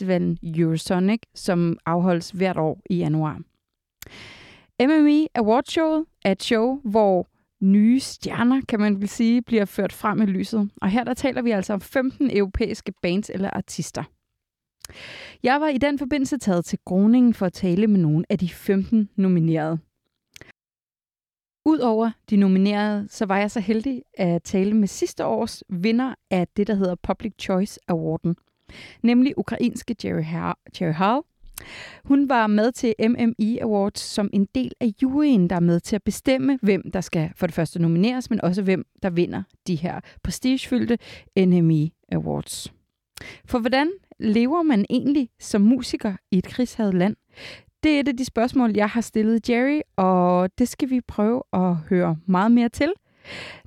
Festivalen Eurosonic, som afholdes hvert år i januar. MME Award Show er et show, hvor nye stjerner, kan man vel sige, bliver ført frem i lyset. Og her der taler vi altså om 15 europæiske bands eller artister. Jeg var i den forbindelse taget til Groningen for at tale med nogle af de 15 nominerede. Udover de nominerede, så var jeg så heldig at tale med sidste års vinder af det, der hedder Public Choice Awarden, nemlig ukrainske Jerry, Har- Jerry Hall. Hun var med til MMI Awards som en del af juryen, der er med til at bestemme, hvem der skal for det første nomineres, men også hvem der vinder de her prestigefyldte NMI Awards. For hvordan lever man egentlig som musiker i et krigshavet land? Det er et af de spørgsmål, jeg har stillet Jerry, og det skal vi prøve at høre meget mere til,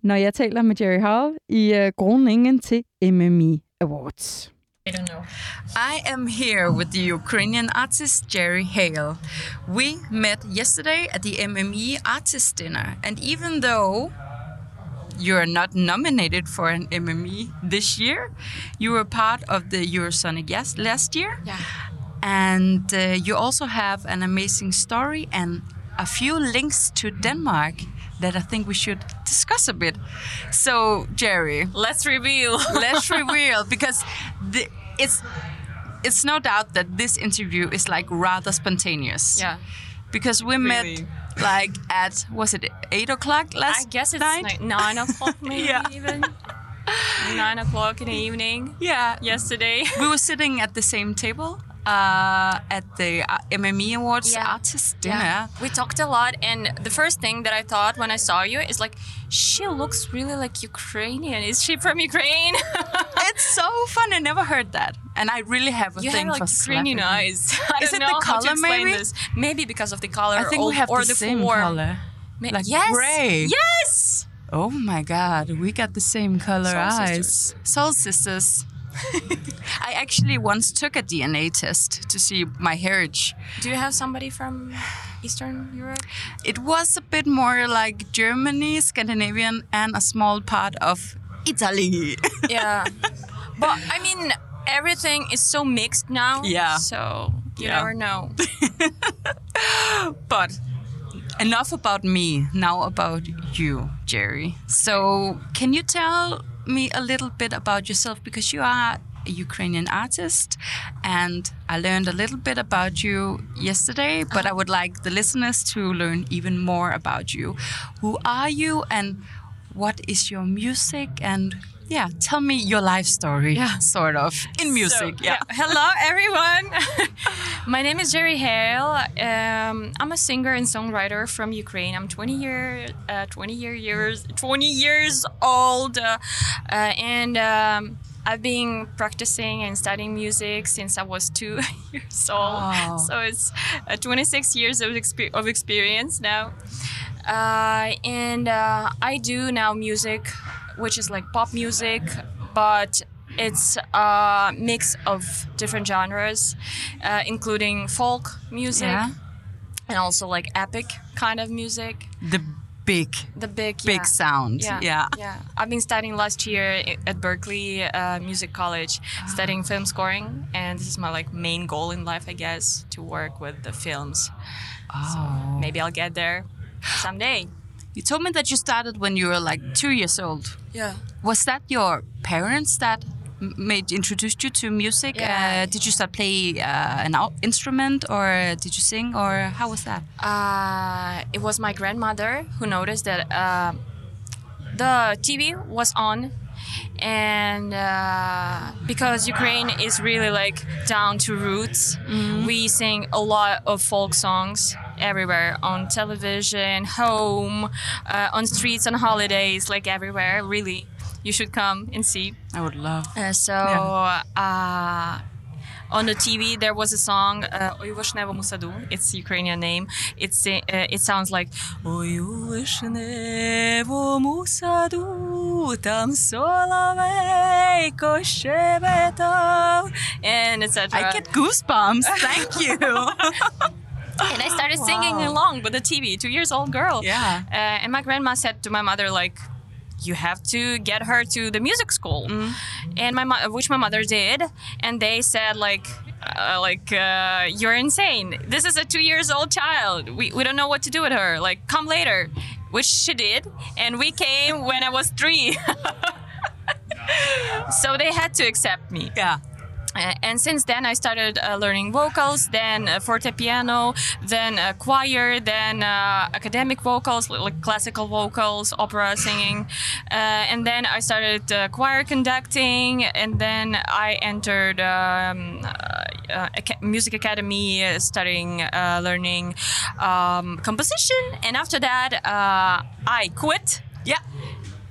når jeg taler med Jerry Hall i uh, Groningen til MMI Awards. I don't know. I am here with the Ukrainian artist Jerry Heil. We met yesterday at the MME Artist Dinner, and even though you're not nominated for an MME this year, you were part of the Eurosonic yes, last year. Yeah. And uh, you also have an amazing story and a few links to Denmark that I think we should discuss a bit. So, Jerry, Let's reveal. let's reveal because the, it's it's no doubt that this interview is like rather spontaneous. yeah. Because we Really. met like at was it eight o'clock last I guess it's night? like nine o'clock, maybe Yeah. even nine o'clock in the evening. Yeah. Yesterday. We were sitting at the same table uh, at the uh, MME Awards Yeah. artist dinner. We talked a lot, and the first thing that I thought when I saw you is like, she looks really like Ukrainian. Is she from Ukraine? It's so fun. I never heard that, and I really have a you thing have like for Ukrainian eyes. I Is it the know how to color, maybe? This. Maybe because of the color. I think or, we have or the, the same form. color. Like yes. gray. Yes. Oh my god, we got the same color Soul eyes. sisters. Soul sisters. I actually once took a DNA test to see my heritage. Do you have somebody from Eastern Europe? It was a bit more like Germany, Scandinavian, and a small part of Italy. Yeah. but I mean, everything is so mixed now. Yeah. So you Yeah. never know. but enough about me, now about you, Jerry. So, can you tell me a little bit about yourself? Because you are a Ukrainian artist, and I learned a little bit about you yesterday, but I would like the listeners to learn even more about you. Who are you, and what is your music? And yeah, tell me your life story, Yeah. sort of, in music. So, yeah. Hello, everyone. My name is Jerry Heil. Um, I'm a singer and songwriter from Ukraine. I'm 20 year, uh, 20 year years, 20 years old, uh, uh, and. Um, I've been practicing and studying music since I was two years old. Oh. So it's uh, 26 years of, expe- of experience now. Uh, and uh, I do now music, which is like pop music, but it's a mix of different genres, uh, including folk music Yeah. and also like epic kind of music. The big, The big, big yeah. sound. Yeah, yeah. yeah. I've been studying last year at Berkeley uh, Music College, studying film scoring, and this is my like main goal in life, I guess, to work with the films. Oh. Maybe I'll get there someday. You told me that you started when you were like two years old. Yeah. Was that your parents that made introduced you to music? Yeah. Uh, did you start play uh, an out- instrument, or did you sing, or how was that? Uh, it was my grandmother who noticed that uh, the TV was on, and uh, because Ukraine is really like down to roots, we sing a lot of folk songs everywhere on television, home, uh, on streets, on holidays, like everywhere, really. You should come and see. I would love. Uh, so Yeah uh, on the TV there was a song uh, «Ой вишневому саду». It's Ukrainian name. It's uh, it sounds like «Ой у вишневому саду там соловейко щебетав» and etc. I get goosebumps. Thank you. and I started singing Wow. along with the TV, two years old girl. Yeah. Uh, and my grandma said to my mother, like, you have to get her to the music school, and my mo- which my mother did, and they said like. Uh, like uh, you're insane. This is a two years old child. We, we don't know what to do with her. Like come later, which she did, and we came when I was three. so they had to accept me. yeah. Uh, and since then, I started uh, learning vocals, then uh, fortepiano, then uh, choir, then uh, academic vocals, like classical vocals, opera singing. Uh, and then I started uh, choir conducting, and then I entered um, music academy, uh, studying, uh, learning um, composition. And after that, uh, I quit. Yeah.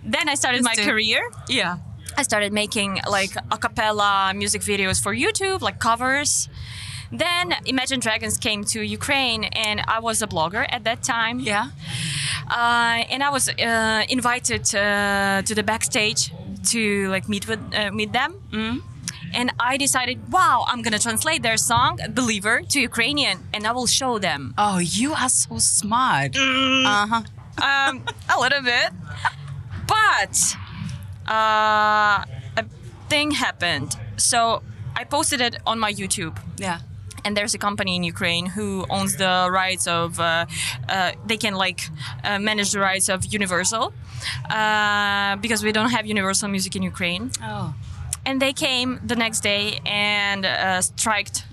Then I started my career. Yeah. I started making like a cappella music videos for YouTube, like covers. Then Imagine Dragons came to Ukraine, and I was a blogger at that time. Yeah. Uh, and I was uh, invited uh, to the backstage to like meet with uh, meet them. And I decided, wow, I'm gonna translate their song "Believer" to Ukrainian, and I will show them. Oh, you are so smart. Uh huh. um, a little bit. But uh, a thing happened. So I posted it on my YouTube. Yeah. And there's a company in Ukraine who owns the rights of, uh, uh, they can like uh, manage the rights of Universal uh, because we don't have Universal music in Ukraine. Oh. And they came the next day and uh, striked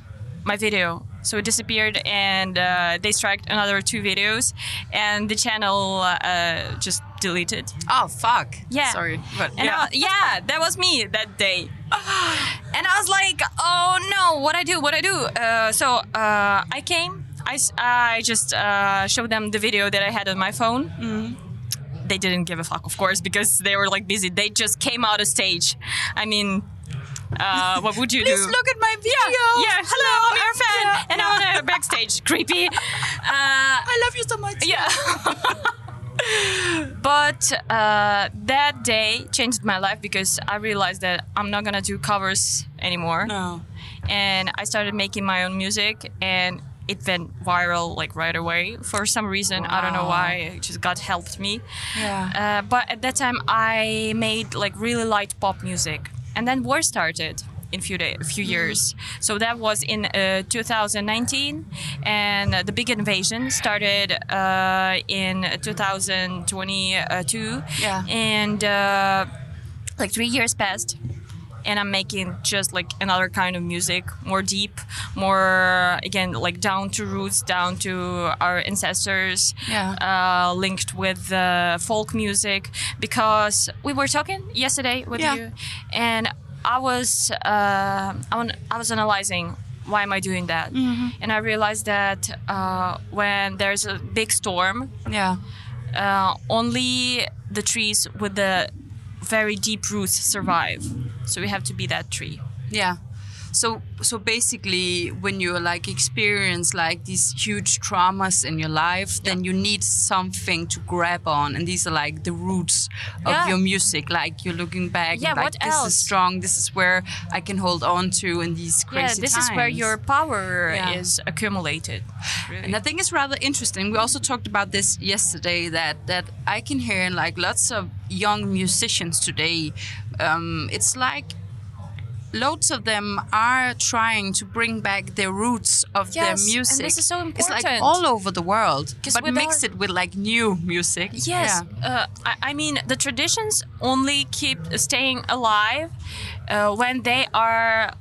my video. So it disappeared, and uh, they striked another two videos, and the channel uh, just deleted. Oh fuck. Yeah. Sorry, but And yeah. I, yeah, that was me that day. and I was like, oh no, what I do, what I do. Uh, so uh, I came, I, I just uh, showed them the video that I had on my phone. Mm-hmm. They didn't give a fuck, of course, because they were like busy. They just came out of stage. I mean, uh, what would you Please do? look at my video. yeah, yeah. hello, I'm your fan, and I'm on a backstage. Creepy. Uh, I love you so much. yeah. but uh, that day changed my life because I realized that I'm not gonna do covers anymore, No. and I started making my own music, and it went viral like right away for some reason. I don't know why. It just God helped me. Yeah. Uh, but at that time, I made like really light pop music, and then war started in few day, a few years. So that was in uh, 2019, and uh, the big invasion started uh, in 2022. Yeah. and uh, like three years passed. And I'm making just like another kind of music, more deep, more again like down to roots, down to our ancestors Yeah. uh, linked with uh, folk music because we were talking yesterday with Yeah. you, and I was uh, I, was analyzing why am I doing that, and I realized that uh, when there's a big storm, Yeah. uh, only the trees with the very deep roots survive. So we have to be that tree. Yeah. So so basically when you like experience like these huge traumas in your life, then you need something to grab on and these are like the roots of Yeah. your music. Like you're looking back Yeah, and like what this else? is strong, this is where I can hold on to in these crazy yeah, this is where your power Yeah. is accumulated. Really. And I think it's rather interesting. We also talked about this yesterday that that I can hear in like lots of young musicians today. Um, it's like loads of them are trying to bring back their roots of Yes, their and music. this is so important. It's like all over the world, but mix our- it with like new music. Yes. Yeah. Uh, I, I mean, the traditions only keep staying alive uh, when they are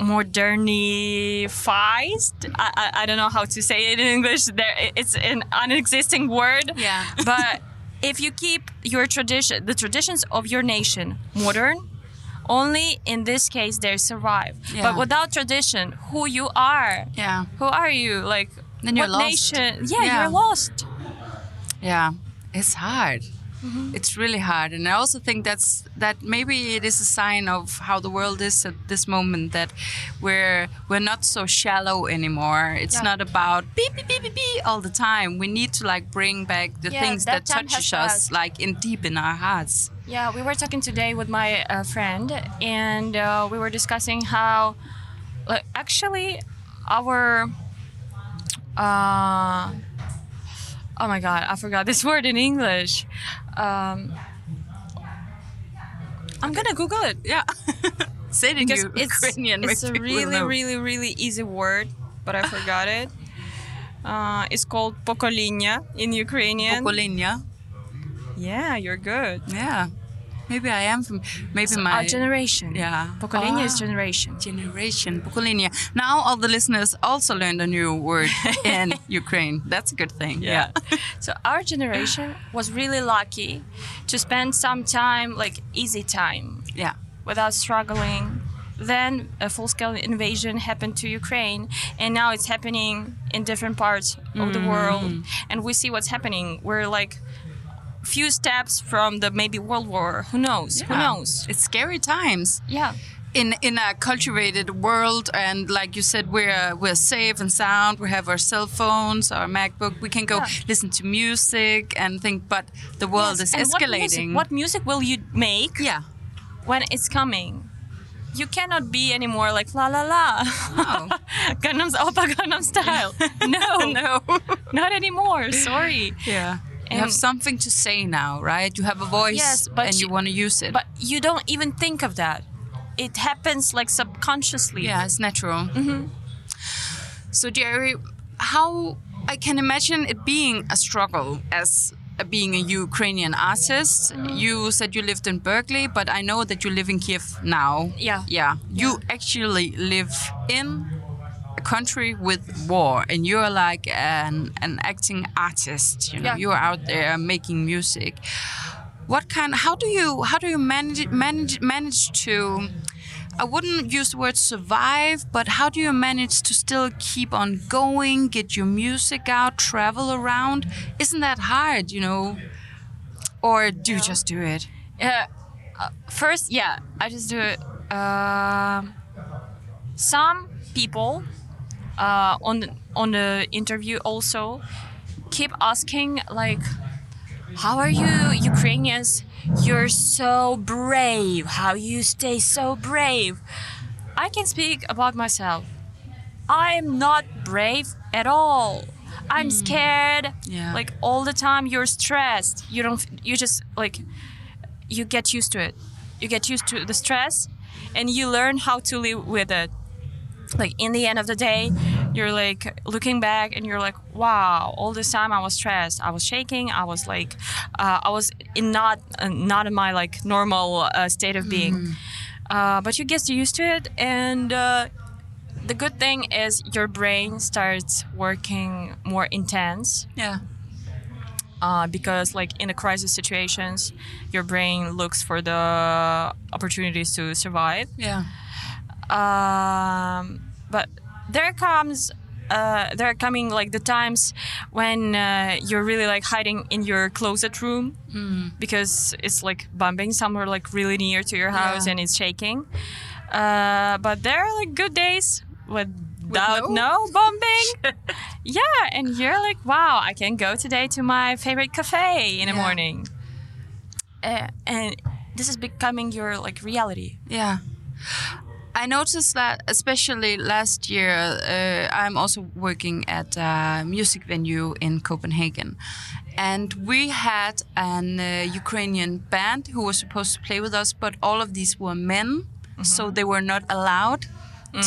modernified. I, I, I don't know how to say it in English. There, it's an unexisting word. Yeah. but if you keep your tradition, the traditions of your nation modern, only in this case they survive. Yeah. But without tradition, who you are, Yeah. who are you? Like, Then you're what lost. nation? Yeah, Yeah. you're lost. Yeah. It's hard. Mm-hmm. It's really hard, and I also think that's that maybe it is a sign of how the world is at this moment that we're we're not so shallow anymore. It's Yeah. not about beep beep beep beep beep all the time. We need to like bring back the Yeah, things that that, touches us passed. like in deep in our hearts. Yeah, we were talking today with my uh, friend, and uh, we were discussing how like, actually our. Uh, oh my god, I forgot this word in English. Um, I'm gonna Google it. Yeah. Say it in because it's, Ukrainian. It's a really, really, really easy word, but I forgot it. Uh, it's called pokolinya in Ukrainian. Pokolinya. Yeah, you're good. Yeah. Maybe I am from maybe so my our generation. Yeah. Pokolenia oh. is ah. generation. Generation. Pokolenia. Now all the listeners also learned a new word in Ukraine. That's a good thing. Yeah. yeah. so our generation was really lucky to spend some time like easy time. Yeah. Without struggling. Then a full scale invasion happened to Ukraine, and now it's happening in different parts of mm. the mm-hmm. world. And we see what's happening. We're like, few steps from the maybe world war. Who knows? Who knows? It's scary times. Yeah. in in a cultivated world and like you said we're we're safe and sound we have our cell phones our macbook we can go Yeah. listen to music and think but the world Yes, is and What music, escalating what music will you make yeah when it's coming? You cannot be anymore like la la la. No. Gangnam's Oppa Gangnam Style. No, no not anymore. Sorry. yeah you have something to say now right? You have a voice Yes, but and you you- want to use it. But you don't even think of that. It happens like subconsciously. yeah it's natural. Mm-hmm. So jerry how i can imagine it being a struggle as being a ukrainian artist. Mm-hmm. You said you lived in berkeley but i know that you live in kiev now. Yeah. yeah. You actually live in country with war and you're like an, an acting artist you know Yeah. you're out there making music what kind how do you how do you manage manage manage to I wouldn't use the word survive, but how do you manage to still keep on going, get your music out, travel around? Isn't that hard, you know? Or do you just do it? Uh, uh, first, yeah, I just do it. Um some people uh, on the, on the interview also keep asking like, "How are you, Ukrainians? You're so brave. How you stay so brave?" I can speak about myself. I'm not brave at all. I'm scared. Yeah. Like all the time, you're stressed. You don't. You just like you get used to it. You get used to the stress and you learn how to live with it. Like in the end of the day, you're like looking back and you're like, wow, all this time I was stressed. I was shaking. I was like, uh, I was in not uh, not in my like normal uh, state of being. Uh, but you get used to it, and uh, the good thing is your brain starts working more intense Yeah. uh, because like in the crisis situations your brain looks for the opportunities to survive Yeah. Um, but there comes uh, there are coming like the times when uh, you're really like hiding in your closet room because it's like bombing somewhere like really near to your house Yeah. and it's shaking. Uh, but there are like good days without no- no bombing yeah and you're like wow i can go today to my favorite cafe in the morning. Uh, and this is becoming your like reality. Yeah. I noticed that, especially last year, uh, I'm also working at a music venue in Copenhagen. And we had an uh, Ukrainian band who was supposed to play with us, but all of these were men, so they were not allowed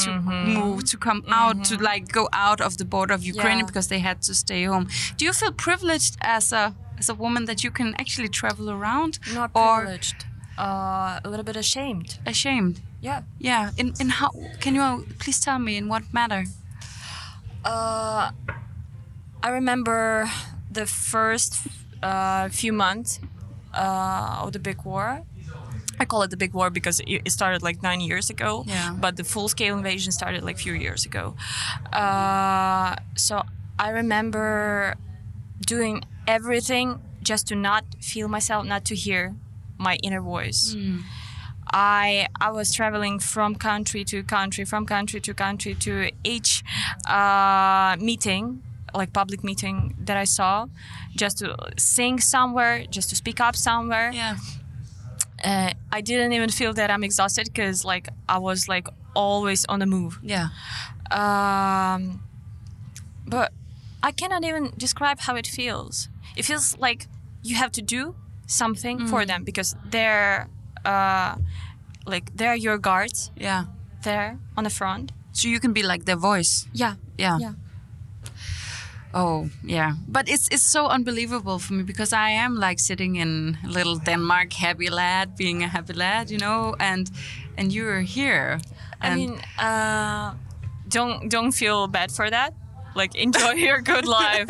to move, to come out, to like go out of the border of Ukraine Yeah. because they had to stay home. Do you feel privileged as a as a woman that you can actually travel around, not or privileged uh, a little bit ashamed ashamed? yeah Yeah, in in how can you please tell me in what matter? Uh, I remember the first uh, few months uh, of the big war. I call it the big war because it started like nine years ago. Yeah. But the full scale invasion started like a few years ago. Uh, so I remember doing everything just to not feel myself, not to hear my inner voice. I I was traveling from country to country, from country to country to each uh, meeting, like public meeting that I saw, just to sing somewhere, just to speak up somewhere. Yeah. Uh, I didn't even feel that I'm exhausted because like I was like always on the move. Yeah. Um, but I cannot even describe how it feels. It feels like you have to do something for them because they're uh, like they're your guards Yeah. there on the front. So you can be like their voice. Yeah, Yeah. yeah. Oh, yeah. But it's it's so unbelievable for me because I am like sitting in little Denmark, happy lad, being a happy lad, you know, and and you're here. I mean, uh, don't don't feel bad for that. Like enjoy your good life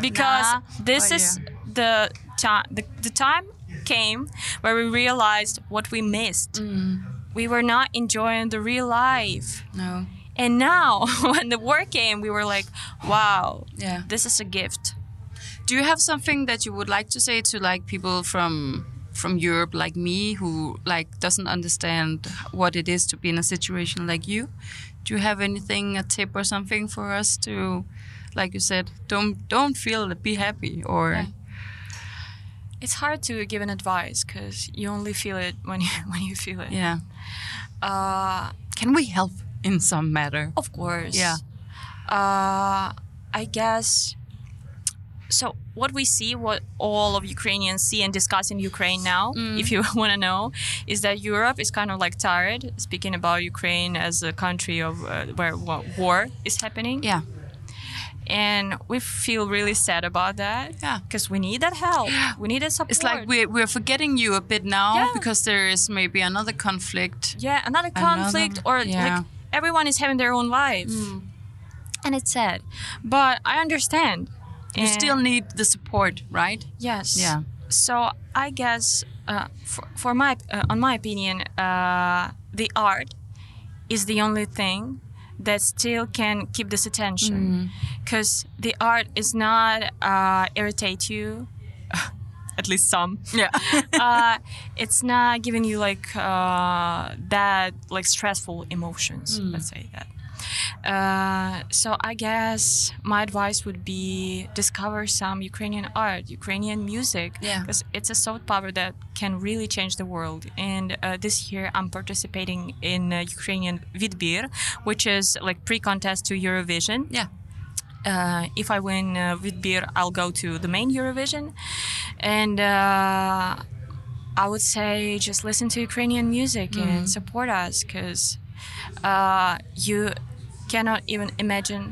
because Nah, this but is the time. The, the time came where we realized what we missed. Mm. We were not enjoying the real life. no. And now, when the war came, we were like, "Wow, Yeah. this is a gift." Do you have something that you would like to say to like people from from Europe like me who like doesn't understand what it is to be in a situation like you? Do you have anything a tip or something for us to like you said, don't don't feel be happy or Yeah. It's hard to give an advice because you only feel it when you when you feel it. yeah. Uh, Can we help in some matter? Of course. Yeah. Uh, I guess. So what we see, what all of Ukrainians see and discuss in Ukraine now, if you want to know, is that Europe is kind of like tired speaking about Ukraine as a country of uh, where war is happening, Yeah. And we feel really sad about that. Yeah. Because we need that help. We need that support. It's like we're, we're forgetting you a bit now Yeah. because there is maybe another conflict. yeah another conflict or yeah. Like everyone is having their own life, and it's sad. But I understand. You And- still need the support, right? Yes. Yeah. So I guess, uh, for, for my, uh, on my opinion, uh, the art is the only thing that still can keep this attention, because the art is not uh, irritate you. At least some. Yeah. uh, it's not giving you like uh, that like stressful emotions. Let's say that. Uh, so I guess my advice would be discover some Ukrainian art, Ukrainian music, Yeah. because it's a soft power that can really change the world. And uh, this year I'm participating in uh, Ukrainian Vidbir, which is like pre-contest to Eurovision yeah. uh, if I win uh, Vidbir, I'll go to the main Eurovision, and uh, I would say just listen to Ukrainian music and support us because uh, you cannot even imagine.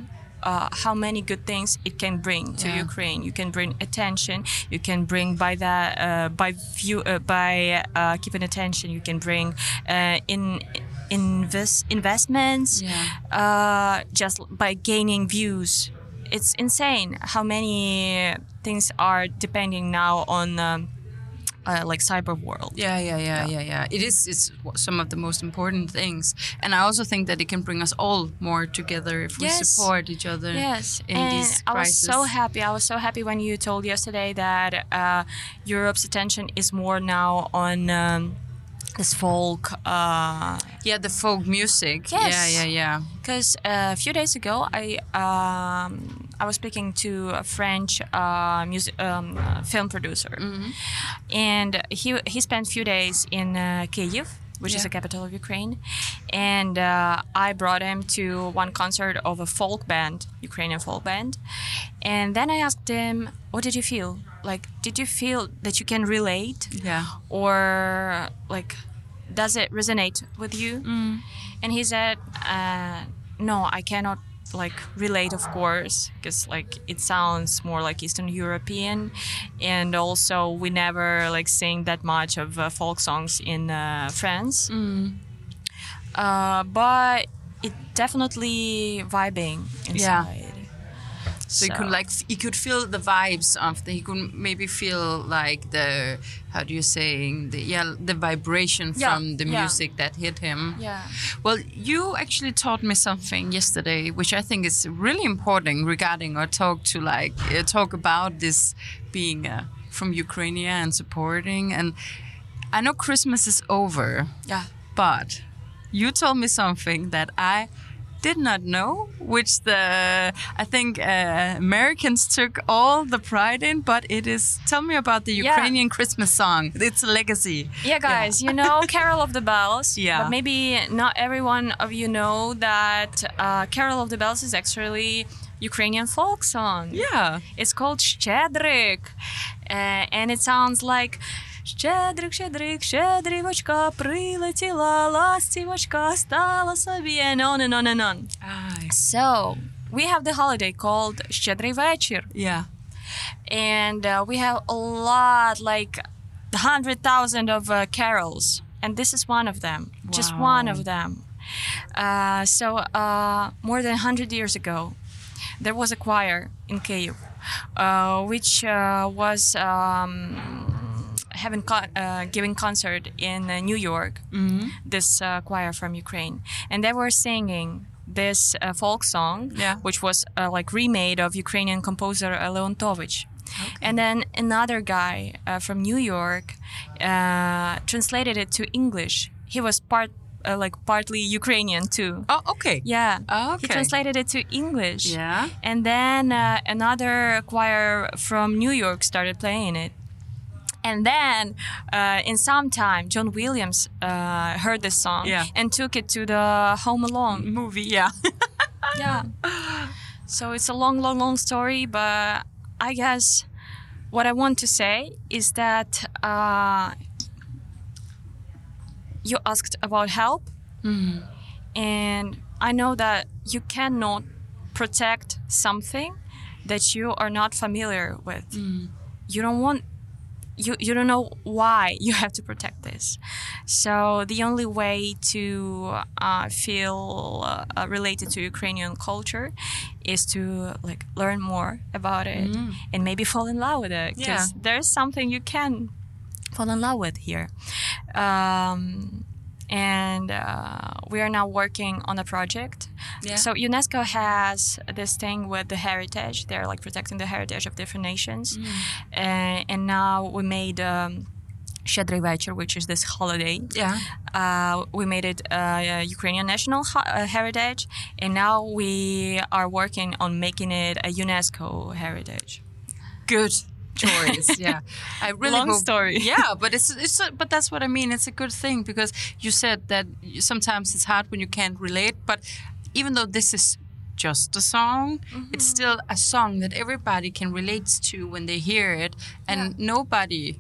Uh, how many good things it can bring to Yeah. Ukraine? You can bring attention. You can bring by that uh, by view uh, by uh, keeping attention. You can bring uh, in invest investments Yeah. uh, just by gaining views. It's insane how many things are depending now on um, uh, like cyber world. Yeah, yeah, yeah, yeah, yeah. It is. It's some of the most important things, and I also think that it can bring us all more together if we support each other. Yes, in and these I was so happy. I was so happy when you told yesterday that uh, Europe's attention is more now on um, this folk. Uh, Yeah, the folk music. Yes. Yeah, yeah, yeah. Because uh, a few days ago, I um, I was speaking to a French uh, music um, film producer, and he he spent a few days in uh, Kyiv, which is Yeah. the capital of Ukraine, and uh, I brought him to one concert of a folk band, Ukrainian folk band, and then I asked him, "What did you feel? Like, did you feel that you can relate?" Yeah. or like does it resonate with you? And he said uh, no i cannot like relate of course because like it sounds more like eastern european. And also we never like sing that much of uh, folk songs in uh, france. Uh, but it definitely vibing inside So, you could like you could feel the vibes of the. You could maybe feel like the how do you say the yeah the vibration Yeah, from the yeah. music that hit him. yeah Well, you actually taught me something yesterday, which I think is really important regarding our talk to like uh, talk about this being a from Ukraine and supporting. And I know Christmas is over, Yeah. but you told me something that I did not know, which the I think uh, Americans took all the pride in. But it is tell me about the Ukrainian yeah. Christmas song. It's a legacy. Yeah, guys, yeah. you know Carol of the Bells. Yeah, but maybe not everyone of you know that uh, Carol of the Bells is actually. Ukrainian folk song. Yeah. It's called Shchedrik. Uh, and it sounds like Щедрик, щедрик, щедрівочка, прилетіла ластівочка, стала собі, and on and on and on. So, we have the holiday called Щедрий вечір. Yeah. and uh, we have a lot like the hundred thousand of uh, carols and this is one of them just one Wow. of them uh, so uh, more than 100 years ago there was a choir in kyiv uh, which uh, was um, having con- uh, giving concert in uh, new york this uh, choir from ukraine and they were singing this uh, folk song Yeah. which was uh, like remade of Ukrainian composer uh, Leontovich. And then another guy uh, from New York uh, translated it to English. He was part uh, like partly Ukrainian too. Oh, okay. Yeah. Oh, He translated it to English. Yeah. And then uh, another choir from New York started playing it. And then, uh, in some time, John Williams uh, heard this song Yeah. and took it to the Home Alone Movie. Yeah. yeah. So it's a long, long, long story, but I guess what I want to say is that uh, you asked about help, and I know that you cannot protect something that you are not familiar with. You don't want you, you don't know why you have to protect this. So the only way to uh, feel uh, related to Ukrainian culture is to like learn more about it and maybe fall in love with it because Yeah. there's something you can fall in love with here. Um, and uh, we are now working on a project. Yeah. So UNESCO has this thing with the heritage; they're like protecting the heritage of different nations, mm. uh, and now we made. Um, Shadrivacher, which is this holiday. Yeah. Uh, we made it uh, Ukrainian national uh, heritage, and now we are working on making it a UNESCO heritage. Good choice. yeah. I really Long hope- story. Yeah, but it's it's a, but that's what I mean. It's a good thing because you said that sometimes it's hard when you can't relate, but even though this is just a song, it's mm-hmm. still a song that everybody can relate to when they hear it, and nobody.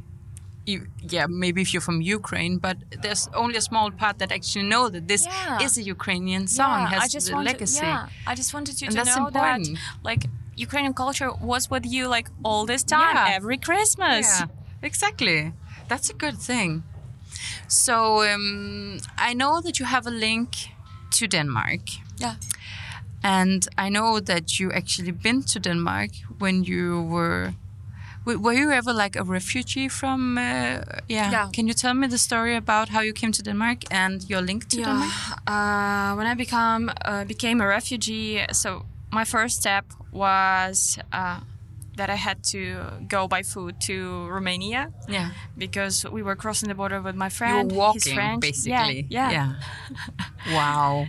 You, yeah, maybe if you're from Ukraine, but there's only a small part that actually know that this Yeah. is a Ukrainian song, Yeah, has I just the wanted, legacy. Yeah, I just wanted you And to know important. that like Ukrainian culture was with you like all this time, Yeah. every Christmas. Yeah, exactly. That's a good thing. So um, I know that you have a link to Denmark, Yeah. and I know that you actually been to Denmark when you were. Were you ever like a refugee from? Uh, yeah. Yeah. Can you tell me the story about how you came to Denmark and your link to Denmark? Uh, when I become uh, became a refugee, so my first step was uh, that I had to go by foot to Romania Yeah. because we were crossing the border with my friend. You were walking, his friend. basically. Yeah, yeah. wow.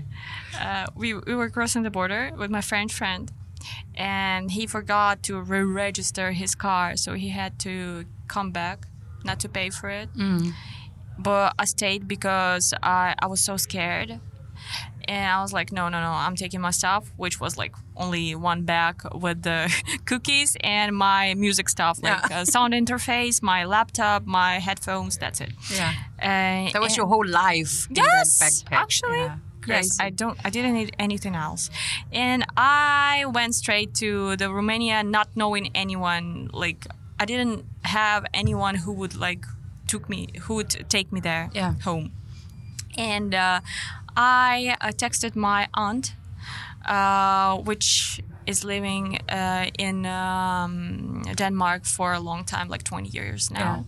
Uh, we we were crossing the border with my French friend, and he forgot to re-register his car, so he had to come back, not to pay for it. Mm. But I stayed because I I was so scared, and I was like, no, no, no, I'm taking my stuff, which was like only one bag with the cookies and my music stuff, like Yeah. uh, sound interface, my laptop, my headphones. That's it. Yeah. Uh, That was your whole life in Yes, actually. Yeah. Yes, I don't. I didn't need anything else, and I went straight to the Romania, not knowing anyone. Like I didn't have anyone who would like took me, who would take me there, Yeah. home. And uh, I uh, texted my aunt, uh, which is living uh, in um, Denmark for a long time, like 20 years now.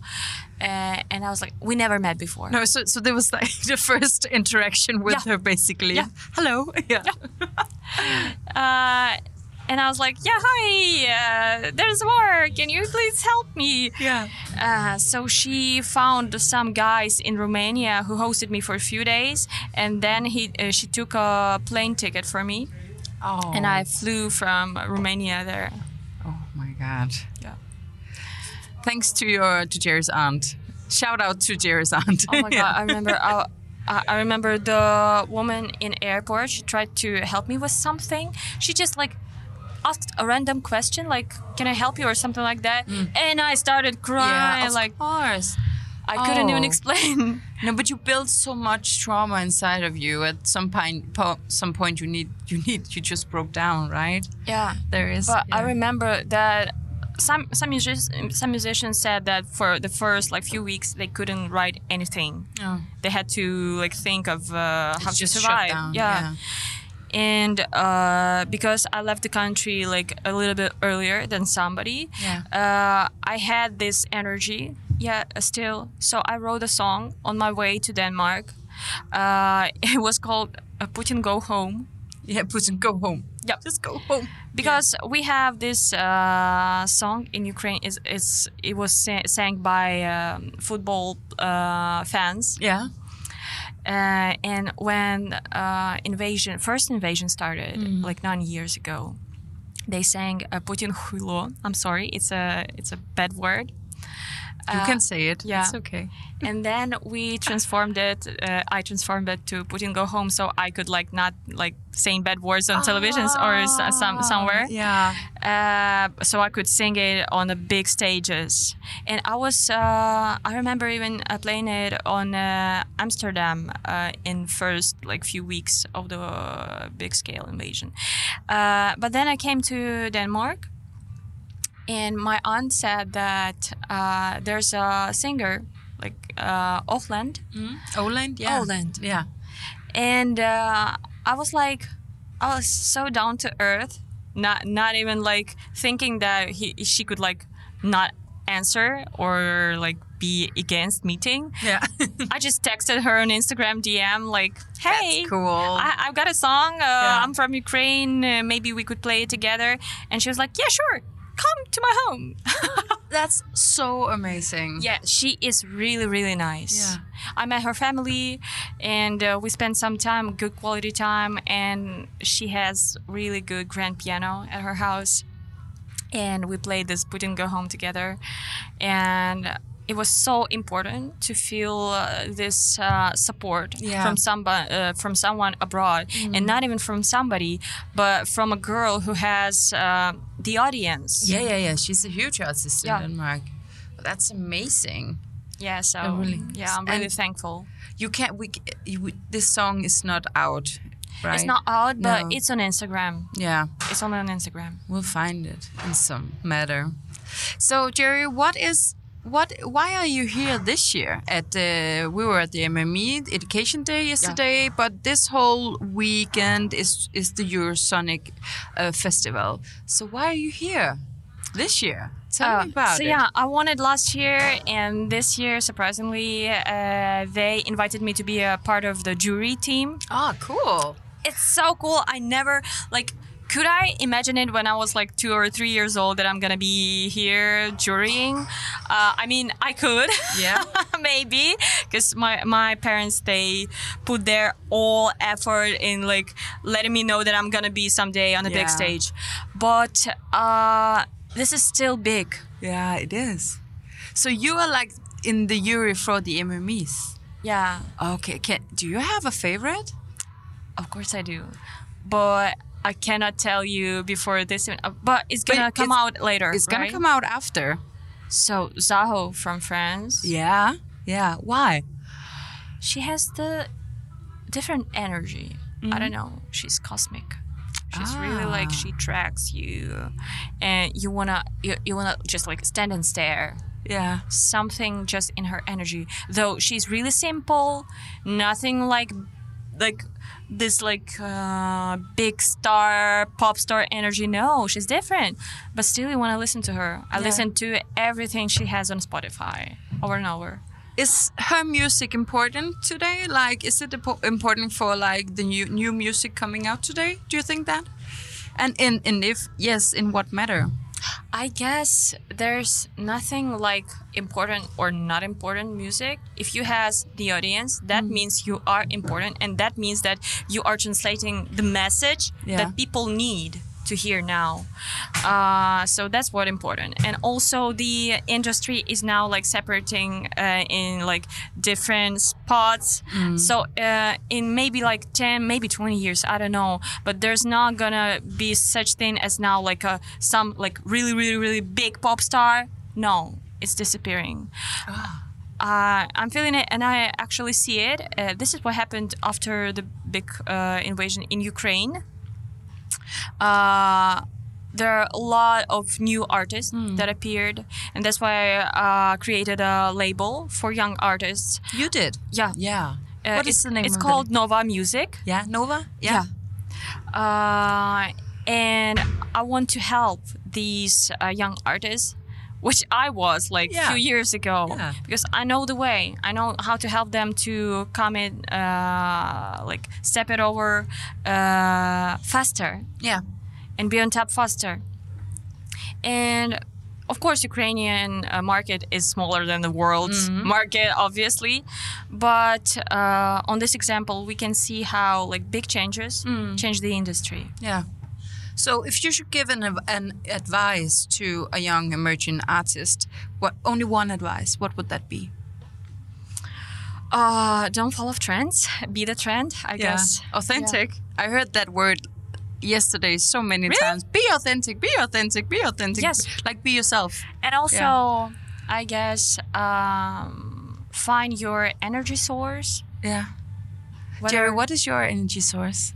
Uh, and I was like, we never met before. No, so so there was like the first interaction with Yeah. her, basically. Yeah. Hello. Yeah. uh, and I was like, "Yeah, hi. Uh, there's war. Can you please help me?" Yeah. Uh, so she found some guys in Romania who hosted me for a few days, and then he uh, she took a plane ticket for me, Oh. and I flew from Romania there. Oh my god. Yeah. Thanks to your to Jerry's aunt. Shout out to Jerry's aunt. Oh my god! I remember. I, I I remember the woman in airport. She tried to help me with something. She just like asked a random question, like, "Can I help you?" or something like that, and I started crying. yeah, of like course. I couldn't even Oh. explain. No, but you build so much trauma inside of you. At some point, po- some point, you need, you need, you just broke down, right? yeah. There is. But I remember that some some musicians some musicians said that for the first like few weeks they couldn't write anything. Oh. They had to like think of uh, how to survive. down, yeah. yeah. And uh, because I left the country like a little bit earlier than somebody, Yeah. uh, I had this energy. Yeah, still. So I wrote a song on my way to Denmark. Uh, it was called uh, "Putin Go Home." Yeah, Putin, go home. Yeah, Just go home. because we have this uh, song in Ukraine. is it's it was sa- sang by um, football uh, fans, Yeah. Uh, and when uh, invasion first invasion started like nine years ago, they sang uh, Putin huilo. I'm sorry, it's a it's a bad word. You Uh, can say it. yeah. It's okay. and then we transformed it. Uh, I transformed it to Putin go home, so I could like not like saying bad words on televisions or s- some somewhere. Yeah. uh, so I could sing it on the big stages. And I was, uh, I remember even uh, playing it on uh, Amsterdam uh, in first like few weeks of the uh, big scale invasion. Uh, but then I came to Denmark, and my aunt said that uh, there's a singer like uh, Offland Oland. Yeah. Oland. Yeah. and uh, I was like, I was so down to earth, not not even like thinking that he she could like not answer or like be against meeting. Yeah. I just texted her on Instagram DM like, "Hey, That's cool. I, I've got a song. Uh, Yeah. I'm from Ukraine. Uh, maybe we could play it together." And she was like, "Yeah, sure. Come to my home." That's so amazing. Yeah, she is really, really nice. Yeah. I met her family and uh, we spent some time, good quality time. And she has really good grand piano at her house. And we played this Putin Go Home together. And it was so important to feel uh, this uh, support Yeah. from somebody, uh, from someone abroad, and not even from somebody, but from a girl who has uh, the audience. Yeah, yeah, yeah. She's a huge artist Yeah. in Denmark. That's amazing. Yeah, so Oh, really? yeah, I'm really And- thankful. You can't. We. You, this song is not out, right? It's not out, but No. it's on Instagram. Yeah, It's only on Instagram. we'll find it in some matter. So Jerry, what is what? Why are you here this year? At the we were at the MME Education Day yesterday, but this whole weekend is is the Eurosonic uh, Festival. So why are you here this year? Tell me about Uh, so it. yeah, I won it last year, and this year, surprisingly, uh, they invited me to be a part of the jury team. Ah, cool. It's so cool. I never like. Could I imagine it when I was like two or three years old that I'm gonna be here jurying? Uh, I mean, I could. Yeah. maybe because my my parents they put their all effort in like letting me know that I'm gonna be someday on the big stage, but uh, this is still big. Yeah, it is. So you are like in the jury for the MMEs. Yeah, Okay. Can do you have a favorite? of course I do, but I cannot tell you before this. uh, But it's gonna But come it's- out later. It's gonna come out after. So Zaho from France, Yeah. Yeah. Why? she has the different energy. I don't know. She's cosmic. She's really like Ah. she tracks you, and you wanna you, you wanna just like stand and stare. Yeah. Something just in her energy. Though she's really simple, nothing like like this like uh, big star pop star energy. No, she's different. But still, you wanna listen to her. I Yeah. listen to everything she has on Spotify over and over. Is her music important today? Like, is it important for like the new new music coming out today? Do you think that? And in, in if yes, in what matter? I guess there's nothing like important or not important music. If you has the audience, that mm. means you are important, and that means that you are translating the message Yeah. that people need to hear now. Uh, so that's what important. And also the industry is now like separating uh, in like different spots. So uh, in maybe like 10, maybe 20 years, I don't know, but there's not gonna be such thing as now like a some like really really really big pop star. No, it's disappearing. Uh, I'm feeling it, and I actually see it. Uh, this is what happened after the big uh, invasion in Ukraine. Uh, there are a lot of new artists that appeared, and that's why I uh, created a label for young artists. You did. Yeah, Yeah. Uh, what is the name It's of the- called Nova Music. Yeah, Nova. Yeah. Uh, and I want to help these uh, young artists, which I was like a Yeah. few years ago, Yeah. because I know the way. I know how to help them to come in, uh, like step it over uh, faster Yeah. and be on top faster. And of course, Ukrainian uh, market is smaller than the world's Mm-hmm. market, obviously. But uh, on this example, we can see how like big changes Mm. change the industry. Yeah. So, if you should give an, an advice to a young emerging artist, what only one advice, what would that be? Uh, don't follow trends. Be the trend, I guess. Authentic. I heard that word yesterday so many Really? times. Be authentic, be authentic, be authentic. Yes. Like be yourself. And also, I guess um, find your energy source. Yeah. Whether- Jerry, what is your energy source?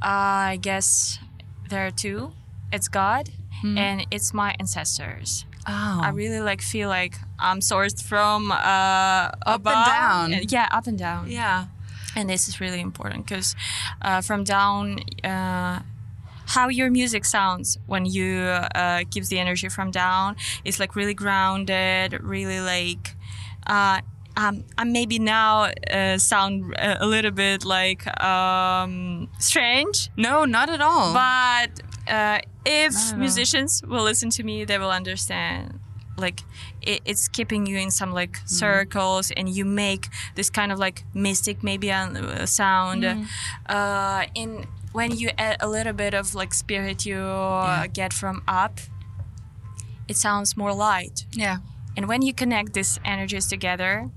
I guess there are two. It's God Hmm. and it's my ancestors. Oh. I really like feel like I'm sourced from uh, Up and down. Uh, Yeah, up and down. yeah. And this is really important because uh, from down, uh, how your music sounds when you uh, gives the energy from down is like really grounded, really like. Uh, um, I maybe now uh, sound a a little bit like um, strange, No, not at all. but uh, if musicians will listen to me, they will understand. Like it, it's keeping you in some like circles, and you make this kind of like mystic maybe uh, sound. Uh, in when you add a little bit of like spirit you uh, get from up, it sounds more light. yeah. And when you connect these energies together,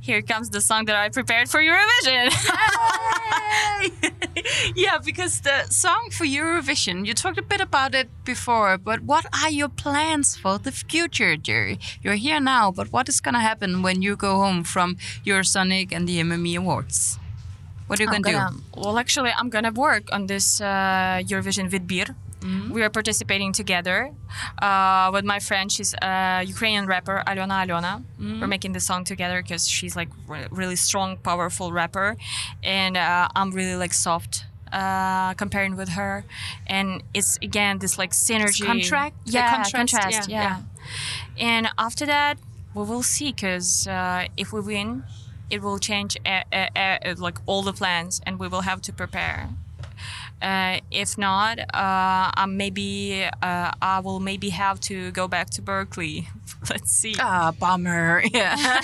here comes the song that I prepared for Eurovision. yeah, because the song for Eurovision, you talked a bit about it before, but what are your plans for the future, Jerry? You're here now, but what is going to happen when you go home from Eurosonic and the MME Awards? What are you going to gonna- Well, actually, I'm gonna work on this uh, Eurovision Vidbir. Mm-hmm. We are participating together uh, with my friend. She's a Ukrainian rapper, alyona alyona. Mm-hmm. We're making the song together because she's like re- really strong, powerful rapper, and uh, I'm really like soft. Uh, comparing with her, and it's again this like synergy. contract- yeah, contrast, contrast, yeah, yeah. And after that, we will see. Because uh, if we win, it will change uh, uh, like all the plans, and we will have to prepare. Uh, if not, uh, I maybe uh, I will maybe have to go back to Berkeley. Let's see. Ah, bummer. Yeah.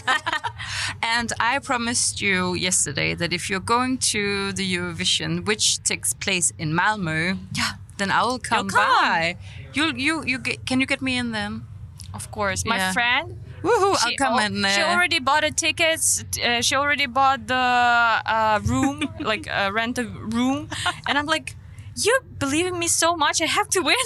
and I promised you yesterday that if you're going to the Eurovision, which takes place in Malmö, Yeah. then I will come, come. by. You, you, you get, can you get me in then? Of course, my Yeah. friend. Woohoo! She, I'll come al- and. Uh, she already bought the tickets. Uh, she already bought the uh, room, like uh, rent a room, and I'm like, you believe in me so much, I have to win.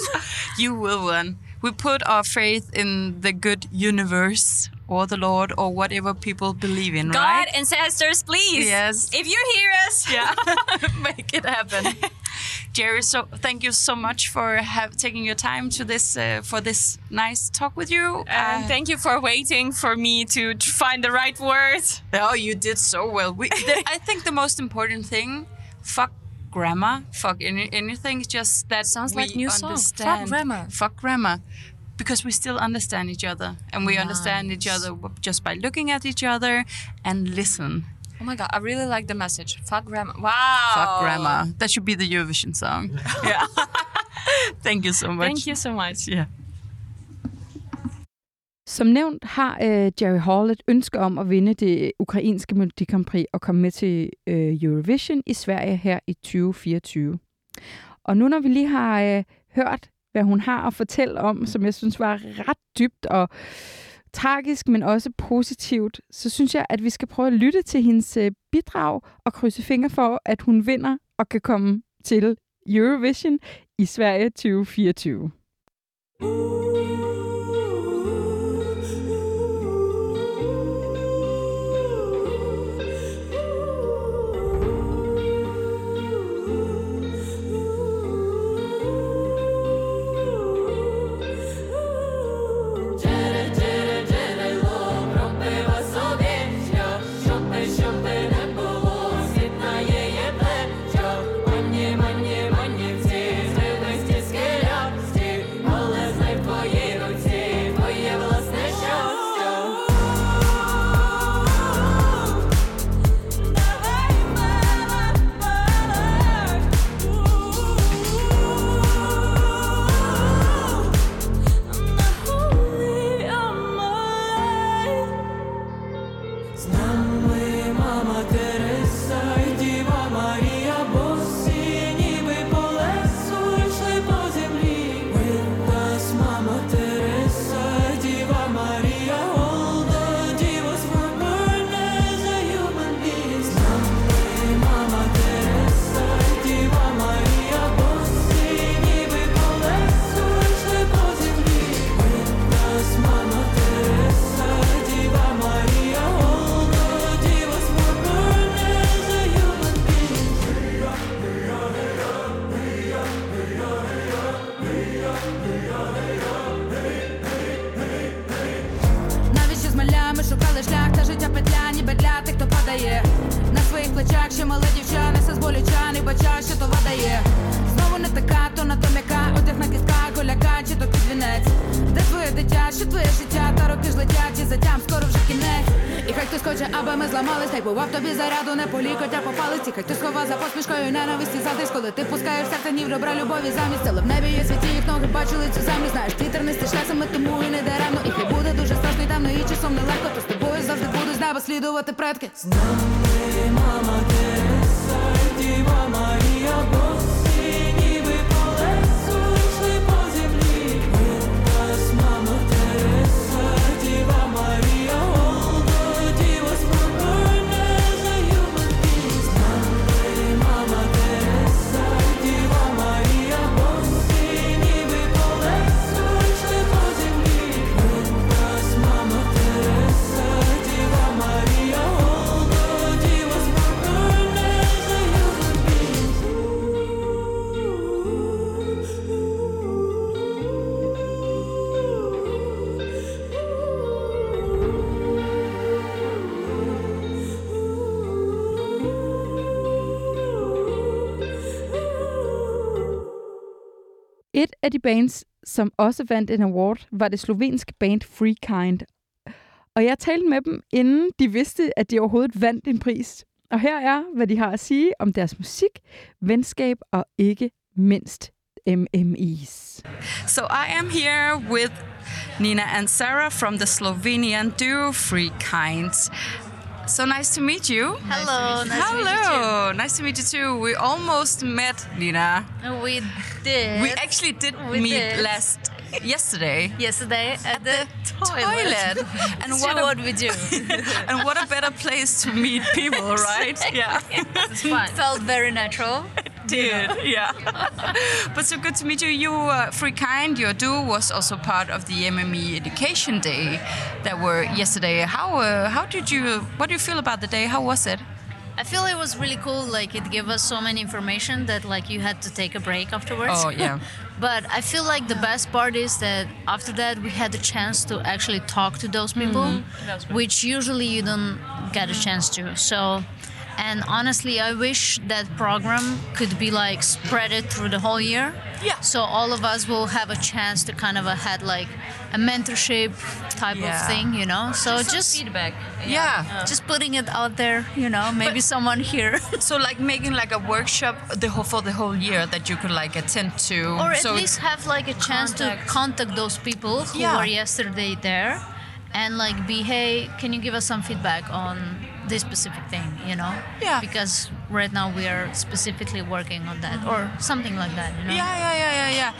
You will win. We put our faith in the good universe or the Lord or whatever people believe in, God, right? ancestors, please. Yes. If you hear us, Yeah, make it happen. Jerry, so thank you so much for have, taking your time to this uh, for this nice talk with you. And Uh, thank you for waiting for me to find the right words. oh, you did so well. We, the, I think the most important thing, fuck grammar, fuck any, anything. Just that Sounds we like new song. Fuck understand. grammar. Fuck grammar. Because we still understand each other, and we understand each Nice. other just by looking at each other and listen. Oh my god, I really like the message. Fuck grammar. Wow. Fuck grammar. That should be the Eurovision song. yeah. Thank you so much. Thank you so much. Yeah. Som nævnt har øh, Jerry Hall et ønske om at vinde det ukrainske Melodi Grand Prix og komme med til øh, Eurovision i Sverige her i 2024. Og nu når vi lige har øh, hørt, hvad hun har at fortælle om, som jeg synes var ret dybt og tragisk, men også positivt, så synes jeg, at vi skal prøve at lytte til hendes øh, bidrag og krydse fingre for, at hun vinder og kan komme til Eurovision i Sverige 2024. af de bands, som også vandt en award, var det slovenske band Free Kind. Og jeg talte med dem, inden de vidste, at de overhovedet vandt en pris. Og her er, hvad de har at sige om deres musik, venskab og ikke mindst MMEs. So I am here with Nina and Sarah from the Slovenian duo Free Kinds. So nice to meet you. Hello, nice to meet you Hello, nice to meet you too. We almost met Nina. We did. We actually did We meet did. last yesterday yesterday at, the, toilet. And what a, what we do. and what a better place to meet people, right? Yeah. It's fun. Felt very natural. Did, yeah. but so good to meet you. You, uh, Freekind, your duo was also part of the MME Education Day that were yesterday. How uh, how did you? What do you feel about the day? How was it? I feel it was really cool. Like it gave us so many information that like you had to take a break afterwards. Oh, yeah. but I feel like the best part is that after that we had the chance to actually talk to those people, Mm-hmm. which usually you don't get a chance to. So And honestly, I wish that program could be like spread it through the whole year. Yeah. So all of us will have a chance to kind of had like a mentorship type Yeah. of thing, you know. So Some just feedback. Yeah. just putting it out there, you know, maybe someone here. So like making like a workshop the whole for the whole year that you could like attend to. or at so least have like a chance Contact. to contact those people who Yeah. were yesterday there and like be hey can you give us some feedback on this specific thing you know Yeah. because right now we are specifically working on that or mm-hmm. something like that you know Yeah, yeah, yeah, yeah, yeah.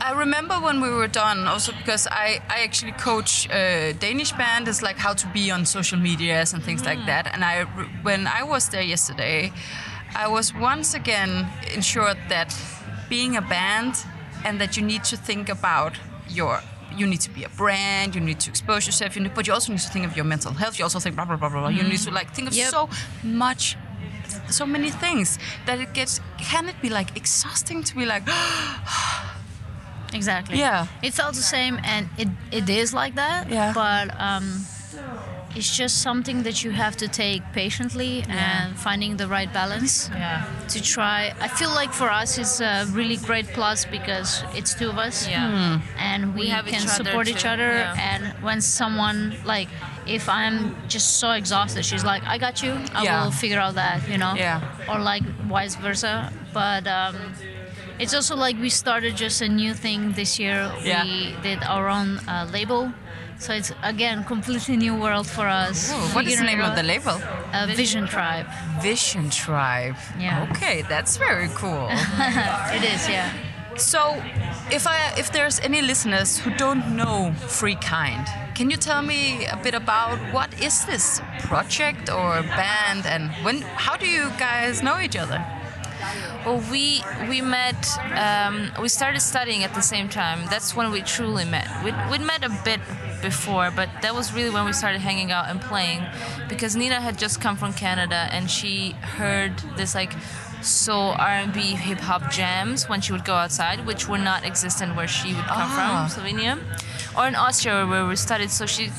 I remember when we were done, also because I, I actually coach a Danish band. It's like how to be on social medias and things like mm-hmm. that. And I, when I was there yesterday, I was once again ensured that being a band and that you need to think about your you need to be a brand, you need to expose yourself, you need, but you also need to think of your mental health. You also think blah blah blah blah. blah. You need to like think of Yep. so much so many things that it gets can it be like exhausting to be like exactly Yeah. it felt the same and it, it is like that Yeah. but um it's just something that you have to take patiently and finding the right balance Yeah. to try. I feel like for us it's a really great plus because it's two of us. Yeah. And we, We have can each other support each other. yeah. And when someone like, if I'm just so exhausted, she's like, "I got you. I Yeah. will figure out that," you know. Yeah. Or like vice versa. But um, it's also like we started just a new thing this year. Yeah. We did our own uh, label. So it's again completely new world for us. Oh, what is the name of the label? uh, Vision Tribe. Vision Tribe. Yeah. Okay, that's very cool. It is, yeah. so, if I if there's any listeners who don't know Freekind, can you tell me a bit about what is this project or band and when how do you guys know each other? Well, we we met. Um, we started studying at the same time. That's when we truly met. We we'd met a bit before, but that was really when we started hanging out and playing, because Nina had just come from Canada and she heard this like soul R&B hip hop jams when she would go outside, which were not existent where she would come Ah. from, Slovenia, or in Austria where we studied. So she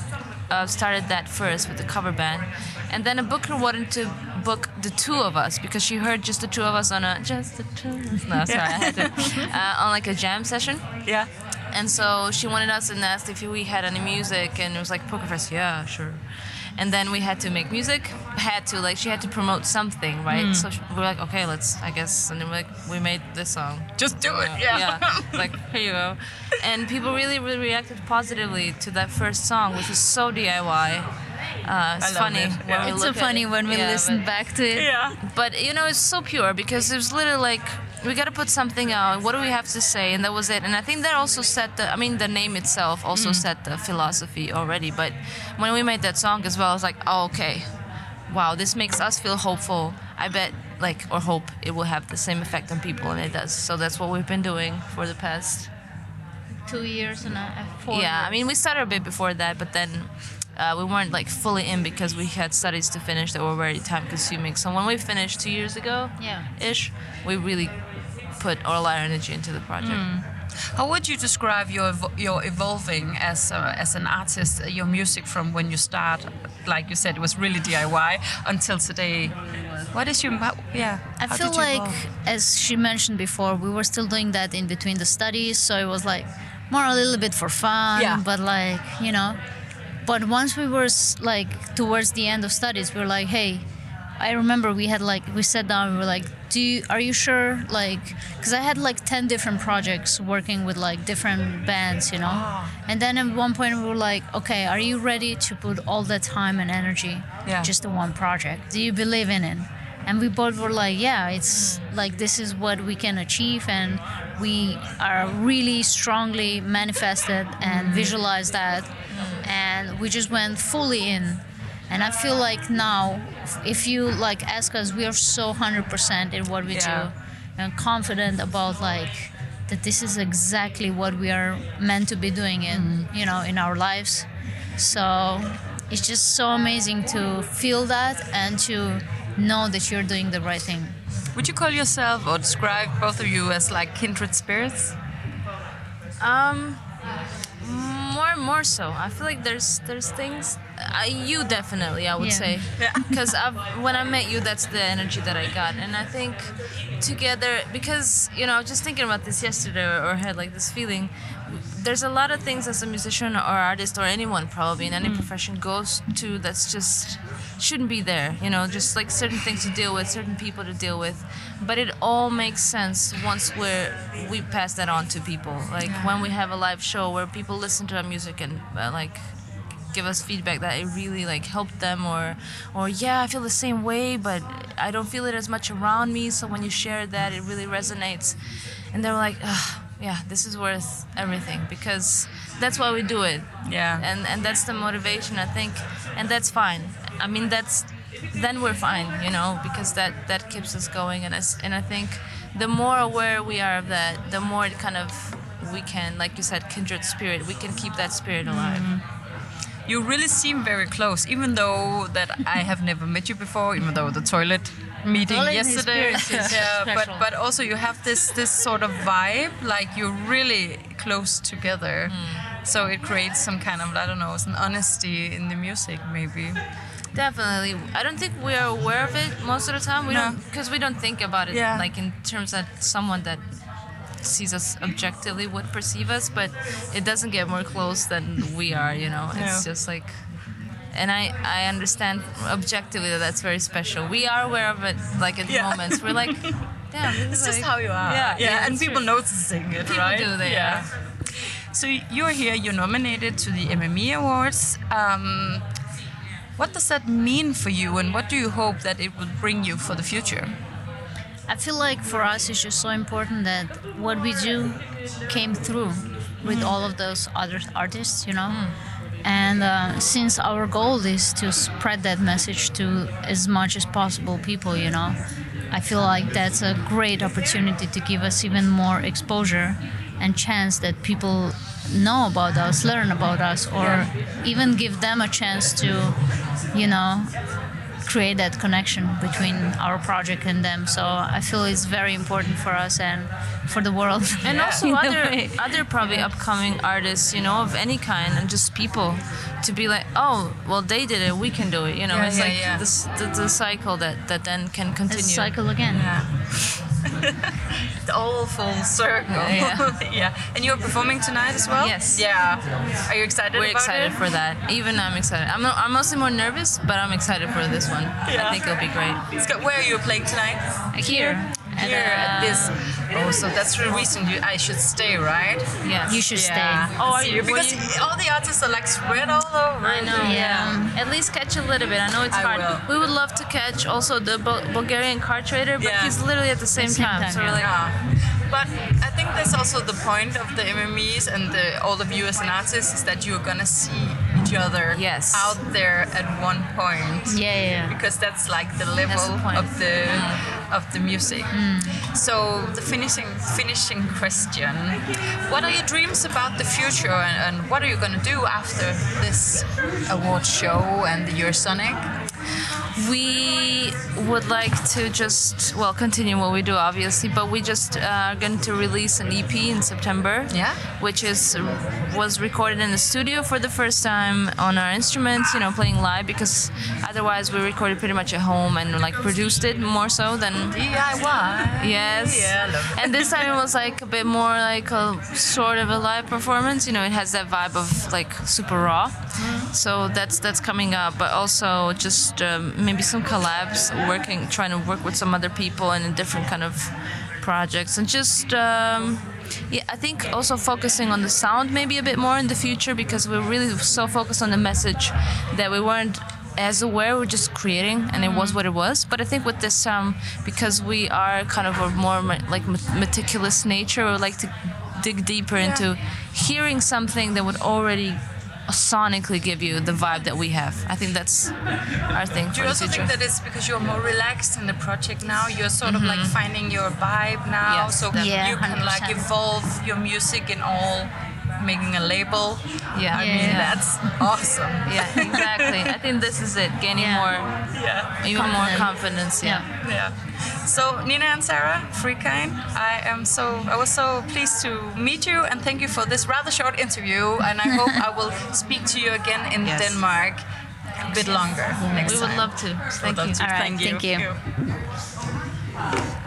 uh, started that first with the cover band, and then a booker wanted to book the two of us because she heard just the two of us on a just the two. No, sorry, I had to uh, on like a jam session. Yeah. And so she wanted us and asked if we had any music, and it was like poker face, yeah, sure. And then we had to make music. Had to like she had to promote something, right? So she- we're like, okay, let's I guess. And then we like we made this song. Just do it. Yeah, Yeah. like here you go. And people really, really reacted positively to that first song, which was so DIY. Uh, it's funny it. Yeah. It's so funny it. when we Yeah, listen back to it. Yeah. but you know, it's so pure because it was literally like we got to put something out. What do we have to say? And that was it. And I think that also set the. I mean, the name itself also set the philosophy already. But when we made that song as well, I was like, oh, okay, wow, this makes us feel hopeful. I bet, like, or hope it will have the same effect on people, and it does. So that's what we've been doing for the past Two years and a four. yeah, I mean, we started a bit before that, but then uh, we weren't like fully in because we had studies to finish that were very time consuming. So when we finished two years ago, Yeah. ish, we really put all our energy into the project. How would you describe your your evolving as a, as an artist, uh, your music from when you start, like you said, it was really DIY until today? What is your how, yeah? I how feel like, evolve? as she mentioned before, we were still doing that in between the studies, so it was like more a little bit for fun, Yeah. but like you know. But once we were like towards the end of studies, we were like, hey, I remember we had like we sat down, and we were like, do you, are you sure? Like, because I had like ten different projects working with like different bands, you know. Ah. And then at one point we were like, okay, are you ready to put all that time and energy Yeah. just to one project? Do you believe in it? And we both were like, yeah, it's like this is what we can achieve, and we are really strongly manifested and mm-hmm. visualized that, and we just went fully in. And I feel like now, if you like ask us, we are so hundred percent in what we Yeah. do, and confident about like that this is exactly what we are meant to be doing in you know in our lives. So it's just so amazing to feel that and to know that you're doing the right thing. Would you call yourself or describe both of you as like kindred spirits? Um, More and more so. I feel like there's there's things. Uh, you definitely, I would Yeah. say, because when I met you, that's the energy that I got, and I think together because you know I was just thinking about this yesterday or had like this feeling. There's a lot of things as a musician or artist or anyone probably in any profession goes to that's just shouldn't be there. You know, just like certain things to deal with, certain people to deal with. But it all makes sense once we're we pass that on to people. Like when we have a live show where people listen to our music and uh, like give us feedback that it really like helped them or or yeah I feel the same way but I don't feel it as much around me so when you share that it really resonates and they're like Ugh, yeah this is worth everything because that's why we do it. Yeah. and and that's the motivation I think. And that's fine. I mean that's then we're fine you know because that that keeps us going. And as, and I think the more aware we are of that the more it kind of we can like you said kindred spirit. We can keep that spirit mm-hmm. alive. You really seem very close, even though that I have never met you before, even though the toilet meeting Toilet yesterday. yeah, but but also you have this this sort of vibe, like you're really close together. Hmm. So it creates some kind of I don't know, it's an honesty in the music, maybe. Definitely. I don't think we are aware of it most of the time. We No. don't because we don't think about it Yeah. like in terms that someone that sees us objectively would perceive us, but it doesn't get more close than we are. You know, it's No. just like. And I, I understand objectively that that's very special. We are aware of it, like at Yeah. moments. We're like, damn, this It's is just like, how you are. Yeah, yeah, and people true. noticing it, People right? do, they yeah. So you're here. You're nominated to the MME Awards. Um, what does that mean for you, and what do you hope that it will bring you for the future? I feel like for us it's just so important that what we do came through with all of those other artists, you know. And uh, since our goal is to spread that message to as much as possible people, you know, I feel like that's a great opportunity to give us even more exposure and chance that people know about us, learn about us, or even give them a chance to, you know, create that connection between our project and them. So I feel it's very important for us and for the world. and also other other probably upcoming artists you know of any kind and just people to be like oh well they did it we can do it you know Yeah, it's yeah, like yeah. This, the, the cycle that that then can continue It's a cycle again. It's all full circle. Yeah. yeah. And you're performing tonight as well? Yes. Yeah. Are you excited we're excited it? for that even I'm excited I'm, not, I'm mostly more nervous but I'm excited for this one Yeah. I think it'll be great It's good. Where are you playing tonight? Here. Here at this. Oh, so that's the reason you, I should stay, right? yes You should Yeah. stay. Oh, are you- because what do all the artists are like spread all over. I know. Yeah. At least catch a little bit. I know it's I hard. will. We would love to catch also the Bul- Bulgarian car trader, but Yeah. he's literally at the same, same time. time, So we're yeah. like, Yeah. But I think that's also the point of the MMEs and the, all of you as an artist is that you're gonna see each other Yes. out there at one point. Yeah, yeah, yeah. because that's like the level the of the of the music. So the finishing finishing question: What are your dreams about the future, and, and what are you gonna do after this award show and the Eurosonic? we would like to just well continue what we do obviously but we just uh, are going to release an ep in september Yeah. which is was recorded in the studio for the first time on our instruments you know playing live because otherwise we recorded pretty much at home and like produced it more so than DIY. Yes. Yeah, and this time it was like a bit more like a sort of a live performance. You know, it has that vibe of like super raw. So that's that's coming up, but also just um, maybe some collabs, working, trying to work with some other people and in different kind of projects, and just. Um, yeah, I think also focusing on the sound maybe a bit more in the future because we're really so focused on the message that we weren't as aware we're just creating and it was what it was but i think with this um because we are kind of a more like meticulous nature we like to dig deeper into hearing something that would already sonically give you the vibe that we have i think that's our thing Do for you also think that it's because you're more relaxed in the project now? You're sort of like finding your vibe now, Yes, so definitely. you can like 100%. evolve your music in all making a label. Yeah. I Yeah. mean, Yeah. that's awesome. Yeah, exactly. I think this is it. Gaining Yeah. more, Yeah. even more confidence. Yeah. Yeah. Yeah. So Nina and Sarah, Freekind. I am so I was so pleased to meet you and thank you for this rather short interview. And I hope I will speak to you again in Yes. Denmark a bit longer next We would time. love to. Thank Would love you. to. All right, Thank you. thank you. I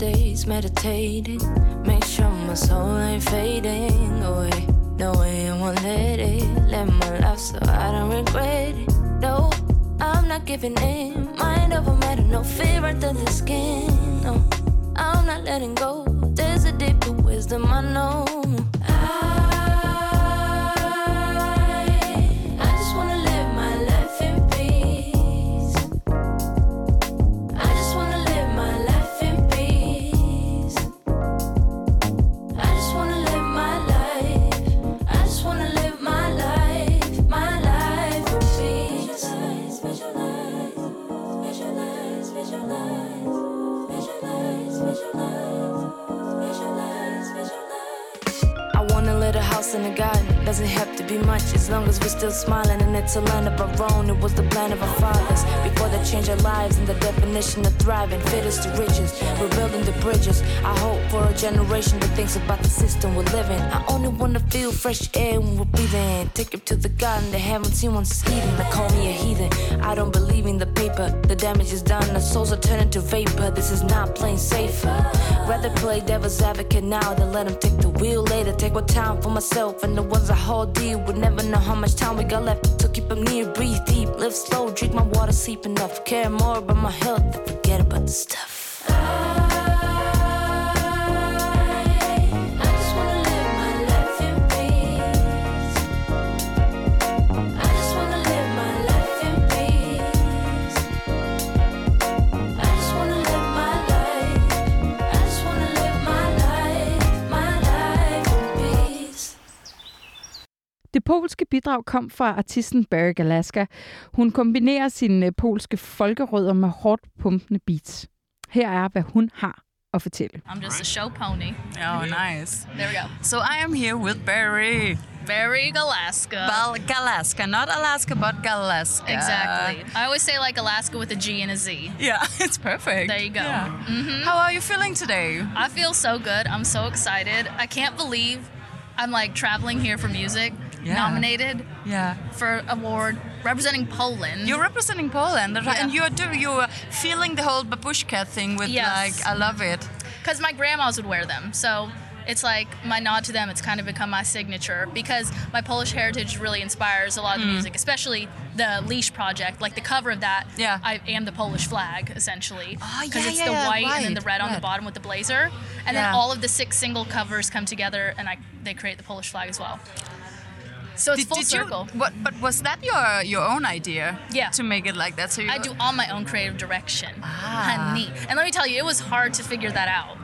days meditating. Make sure my soul ain't fading away. No way I won't let it. Live my life so I don't regret it. No, I'm not giving in. Mind over matter, no fear under the skin. No, I'm not letting go. There's a deeper wisdom I know. Doesn't have to be much as long as we're still smiling. And it's a land of our own. It was the plan of our fathers. Before they changed our lives and the definition of thriving. Fit us to riches. We're building the bridges. I hope for a generation that thinks about the system we're living. I only wanna feel fresh air when we're breathing. Take it to the garden. They haven't seen one eating. They call me a heathen. I don't believe in the paper. The damage is done. The souls are turning to vapor. This is not playing safer. Rather play devil's advocate now than let them take the wheel later. Take what time for myself and the ones I hold deal. Would never know how much time we got left. So keep them near, breathe deep, live slow, drink my water, sleep enough. Care more about my health than forget about the stuff. Polske bidrag kom fra artisten Berry Galazka. Hun kombinerer sine øh, polske folkerødder med hårdt pumpende beats. Her er, hvad hun har at fortælle. I'm just a show pony. Oh, nice. There we go. So I am here with Barry. Very Alaska. Well, Galazka, not Alaska, but Galazka. exactly. I always say like Alaska with a G and a Z. Yeah, it's perfect. There you go. Yeah. How are you feeling today? I feel so good. I'm so excited. I can't believe I'm like traveling here for music, Yeah. nominated Yeah. for award representing Poland. You're representing Poland, right? Yeah. and you're do you're feeling the whole babushka thing with Yes. like I love it. because my grandmas would wear them. So it's like my nod to them. It's kind of become my signature because my Polish heritage really inspires a lot of the mm. music, especially the Leash project. Like the cover of that. Yeah. I am the Polish flag essentially. Oh, because yeah, it's yeah, the yeah, white and then the red on the bottom with the blazer, and then all of the six single covers come together and I they create the Polish flag as well. So it's Did, full did circle. you? What? But was that your your own idea? Yeah. To make it like that, so you. I do all my own creative direction. Ah. Honey. And let me tell you, it was hard to figure that out.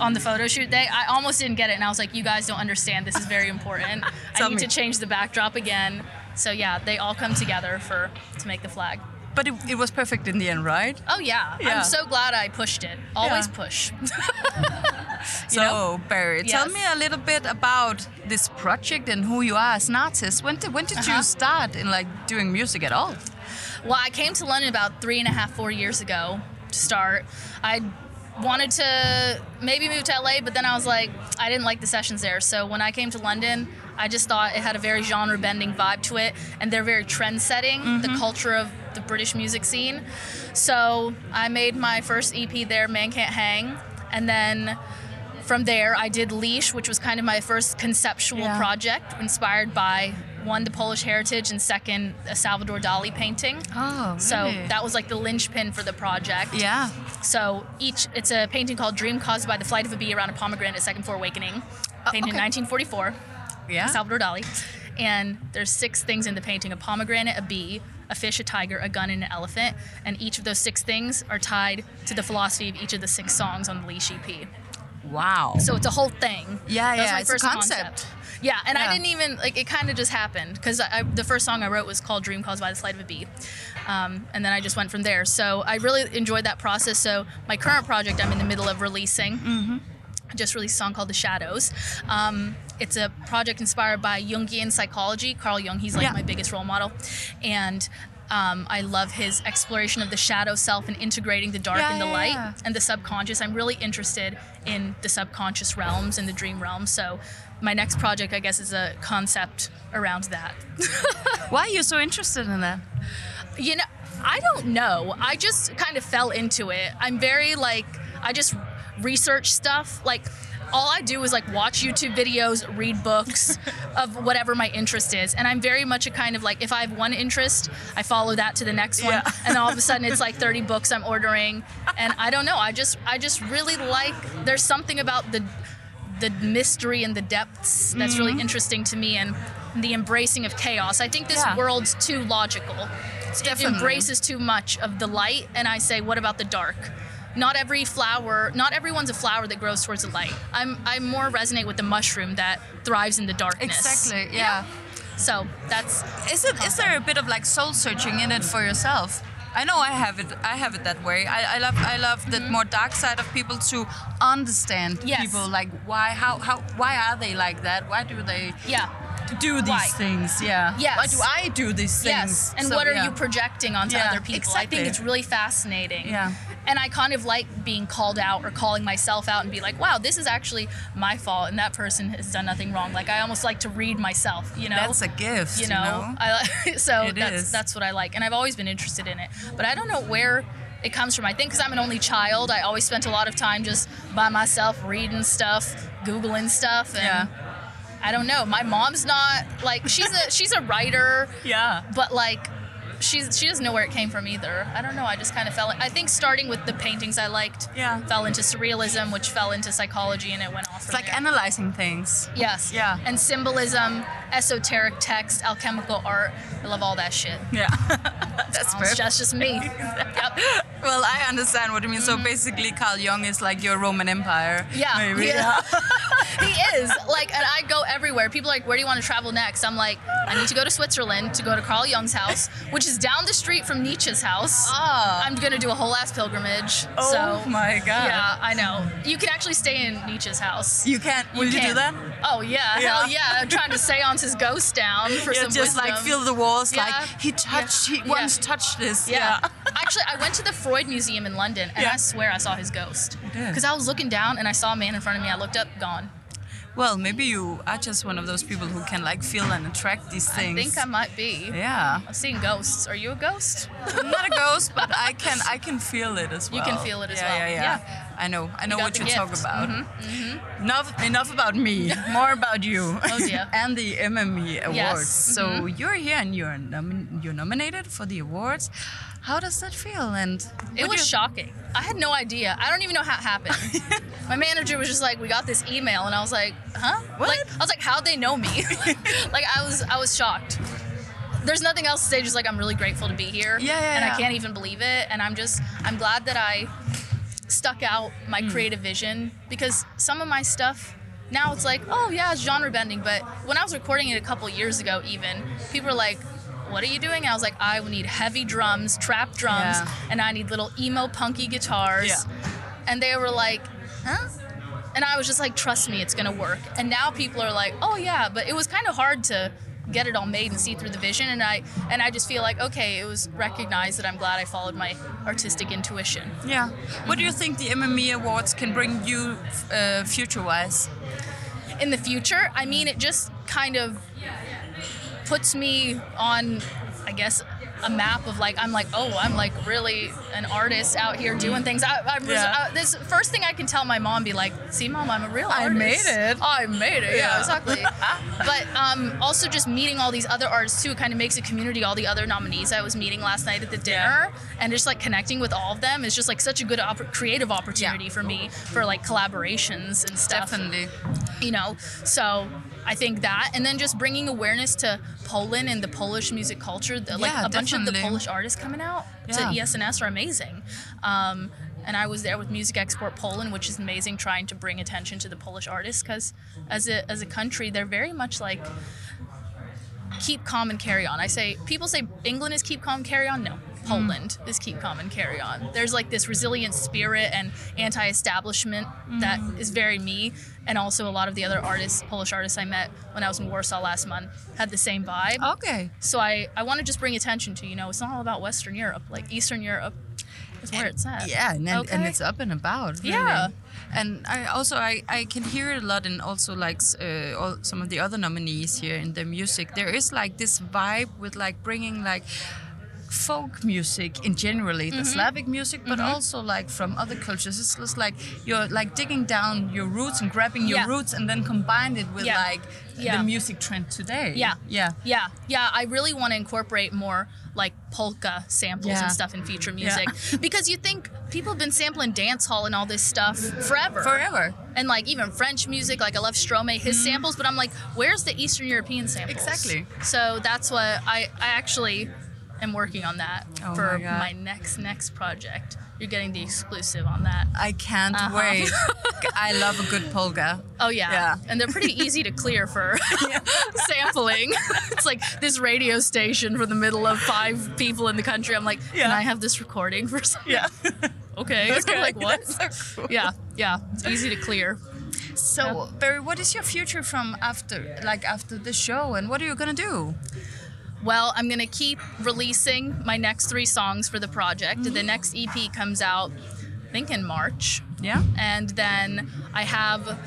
On the photo shoot day, I almost didn't get it, and I was like, "You guys don't understand. This is very important. I need me. to change the backdrop again." So yeah, they all come together for to make the flag. But it, it was perfect in the end, right? Oh yeah, Yeah. I'm so glad I pushed it. Always Yeah. push. So know? Berry, tell me a little bit about this project and who you are as an artist. When did when did you Uh-huh. start in like doing music at all? Well, I came to London about three and a half, four years ago to start. I wanted to maybe move to LA, but then I was like, I didn't like the sessions there. So when I came to London, I just thought it had a very genre bending vibe to it, and they're very trend setting, the mm-hmm. culture of the British music scene. So I made my first EP there, Man Can't Hang, and then from there I did Leash, which was kind of my first conceptual Yeah. project inspired by one the Polish heritage and second a Salvador Dali painting. Oh, So that was like the linchpin for the project. Yeah. So each, it's a painting called Dream Caused by the Flight of a Bee Around a Pomegranate Second Before Awakening, oh, painted okay. in 1944, Yeah. Salvador Dali. And there's six things in the painting: a pomegranate, a bee, a fish, a tiger, a gun, and an elephant. And each of those six things are tied to the philosophy of each of the six songs on the Leash EP. Wow. So it's a whole thing. Yeah, That yeah, my it's a first concept. Yeah, and Yeah. I didn't even like it. Kind of just happened because the first song I wrote was called "Dream Caused by the Flight of a Bee," um, and then I just went from there. So I really enjoyed that process. So my current project, I'm in the middle of releasing. I just released a song called "The Shadows." Um, it's a project inspired by Jungian psychology. Carl Jung, he's like Yeah. my biggest role model, and. Um, I love his exploration of the shadow self and integrating the dark Yeah, and the yeah, light and the subconscious. I'm really interested in the subconscious realms and the dream realm. So, my next project, I guess, is a concept around that. Why are you so interested in that? You know, I don't know. I just kind of fell into it. I'm very like, I just research stuff. Like, all I do is like watch YouTube videos, read books of whatever my interest is. And I'm very much a kind of like, if I have one interest, I follow that to the next one. Yeah. And all of a sudden it's like 30 books I'm ordering. And I don't know. I just, I just really like, there's something about the, the mystery and the depths that's Mm-hmm. really interesting to me and the embracing of chaos. I think this Yeah. world's too logical. It Definitely. embraces too much of the light, and I say, what about the dark? Not every flower, not everyone's a flower that grows towards the light. I'm, I more resonate with the mushroom that thrives in the darkness. Exactly. Yeah. So that's Is it? Is there a bit of like soul searching in it for yourself? I know I have it. I have it that way. I, I love. I love the more dark side of people to understand Mm-hmm. Yes. people. Like why? How? How? Why are they like that? Why do they yeah. do these Why? things? Yeah. Yes. Why do I do these things? Yes, and So, what are yeah. you projecting onto Yeah, other people? Exactly. I think it's really fascinating. Yeah. And I kind of like being called out or calling myself out and be like, wow, this is actually my fault and that person has done nothing wrong. Like I almost like to read myself, you know? That's a gift. you know, I so It that's is. that's what I like, and I've always been interested in it. But I don't know where it comes from. I think because I'm an only child, I always spent a lot of time just by myself reading stuff, googling stuff, and Yeah. I don't know. My mom's not like she's a she's a writer, Yeah. but like she's she doesn't know where it came from either. I don't know. I just kind of fell. I think starting with the paintings I liked, Yeah. fell into surrealism, which fell into psychology, and it went off. It's like there. analyzing things. Yes. Yeah. And symbolism, esoteric text, alchemical art. I love all that shit. Yeah. That's perfect. just, just me. yep. Well, I understand what you mean. So basically, Carl Jung is like your Roman Empire. Mm-hmm. Yeah. Maybe. Yeah. he is. Like, and I go everywhere. People are like, where do you want to travel next? I'm like, I need to go to Switzerland to go to Carl Jung's house, which is down the street from Nietzsche's house. Ah. I'm to do a whole ass pilgrimage. Oh so, my god. Yeah, I know. You can actually stay in Nietzsche's house. You can't. Will you, do that? Oh, yeah. Yeah. Hell yeah. I'm trying to seance his ghost down for Yeah, some just like feel the walls. Yeah. Like he touched. He once touched this. Yeah. Actually, I went to the Freud Museum in London, and. I swear I saw his ghost. Because I was looking down, and I saw a man in front of me. I looked up, gone. Well, maybe you are just one of those people who can like feel and attract these things. I think I might be. Yeah. I've seen ghosts. Are you a ghost? I'm not a ghost, but I can I can feel it as well. You can feel it as yeah, well. Yeah, yeah, I know. I know got what you talk gift. about. Mm-hmm, Enough enough about me. More about you. Oh, dear. and the MME awards. Yes. So Mhm. you're here and you're you're nominated for the awards. How does that feel? And It was you- shocking. I had no idea. I don't even know how it happened. My manager was just like, "We got this email," and I was like, "Huh?" What? Like, I was like, "How'd they know me?" like, I was, I was shocked. There's nothing else to say. Just like I'm really grateful to be here. Yeah, yeah, And yeah. I can't even believe it. And I'm just, I'm glad that I stuck out my Mm. creative vision because some of my stuff. Now it's like, oh yeah, it's genre bending. But when I was recording it a couple years ago, even people were like, "What are you doing?" And I was like, "I need heavy drums, trap drums, Yeah. and I need little emo punky guitars." Yeah. And they were like, "Huh?" And I was just like, "Trust me, it's gonna work." And now people are like, "Oh yeah," but it was kind of hard to get it all made and see through the vision. And I and I just feel like, okay, it was recognized that I'm glad I followed my artistic intuition. Yeah. What do you think the MME awards can bring you uh, future-wise? in the future. I mean, it just kind of puts me on, I guess, a map of like I'm like oh I'm like really an artist out here doing things. I, I'm Yeah. uh, this first thing I can tell my mom be like, see mom, I'm a real artist. I made it." I made it. Yeah, Yeah. exactly. but um, also just meeting all these other artists too it kind of makes a community. All the other nominees I was meeting last night at the dinner, and just like connecting with all of them is just like such a good opp- creative opportunity for me for like collaborations and stuff. Definitely. You know, so I think that, and then just bringing awareness to Poland and the Polish music culture. The, like Yeah, a bunch of the. Polish artists coming out Yeah. to ESNS are amazing. Um, and I was there with Music Export Poland, which is amazing, trying to bring attention to the Polish artists because as a as a country, they're very much like keep calm and carry on. I say people say England is keep calm, and carry on. No, Poland is keep calm and carry on. There's like this resilient spirit and anti-establishment that is very me, and also a lot of the other artists, Polish artists I met when I was in Warsaw last month, had the same vibe. Okay. So I I want to just bring attention to you know it's not all about Western Europe, like Eastern Europe is where it's at. Yeah, and, and, and it's up and about. Really. Yeah. And I also I, I can hear it a lot and also like uh, all, some of the other nominees here in the music. There is like this vibe with like bringing like folk music in generally Mm-hmm. the Slavic music, but also like from other cultures. It's just like you're like digging down your roots and grabbing your Yeah. roots and then combine it with Yeah. like Yeah. the music trend today. Yeah. yeah. Yeah, yeah. I really want to incorporate more like polka samples and stuff in future music because you think people have been sampling dance hall and all this stuff forever. Forever. And like even French music, like I love Stromae, his samples, but I'm like, where's the Eastern European samples? Exactly. So that's what I, I actually am working on that Oh for my my next next project. You're getting the exclusive on that. I can't Uh-huh. wait. I love a good polka. Oh yeah. Yeah. And they're pretty easy to clear for sampling. it's like this radio station for the middle of five people in the country. I'm like, can I have this recording for something? Yeah. Okay. I'm like, what? So cool. Yeah, yeah. It's easy to clear. So, Berry, what is your future from after, like after the show, and what are you gonna do? Well, I'm gonna keep releasing my next three songs for the project. The next EP comes out, I think in March. Yeah. and then I have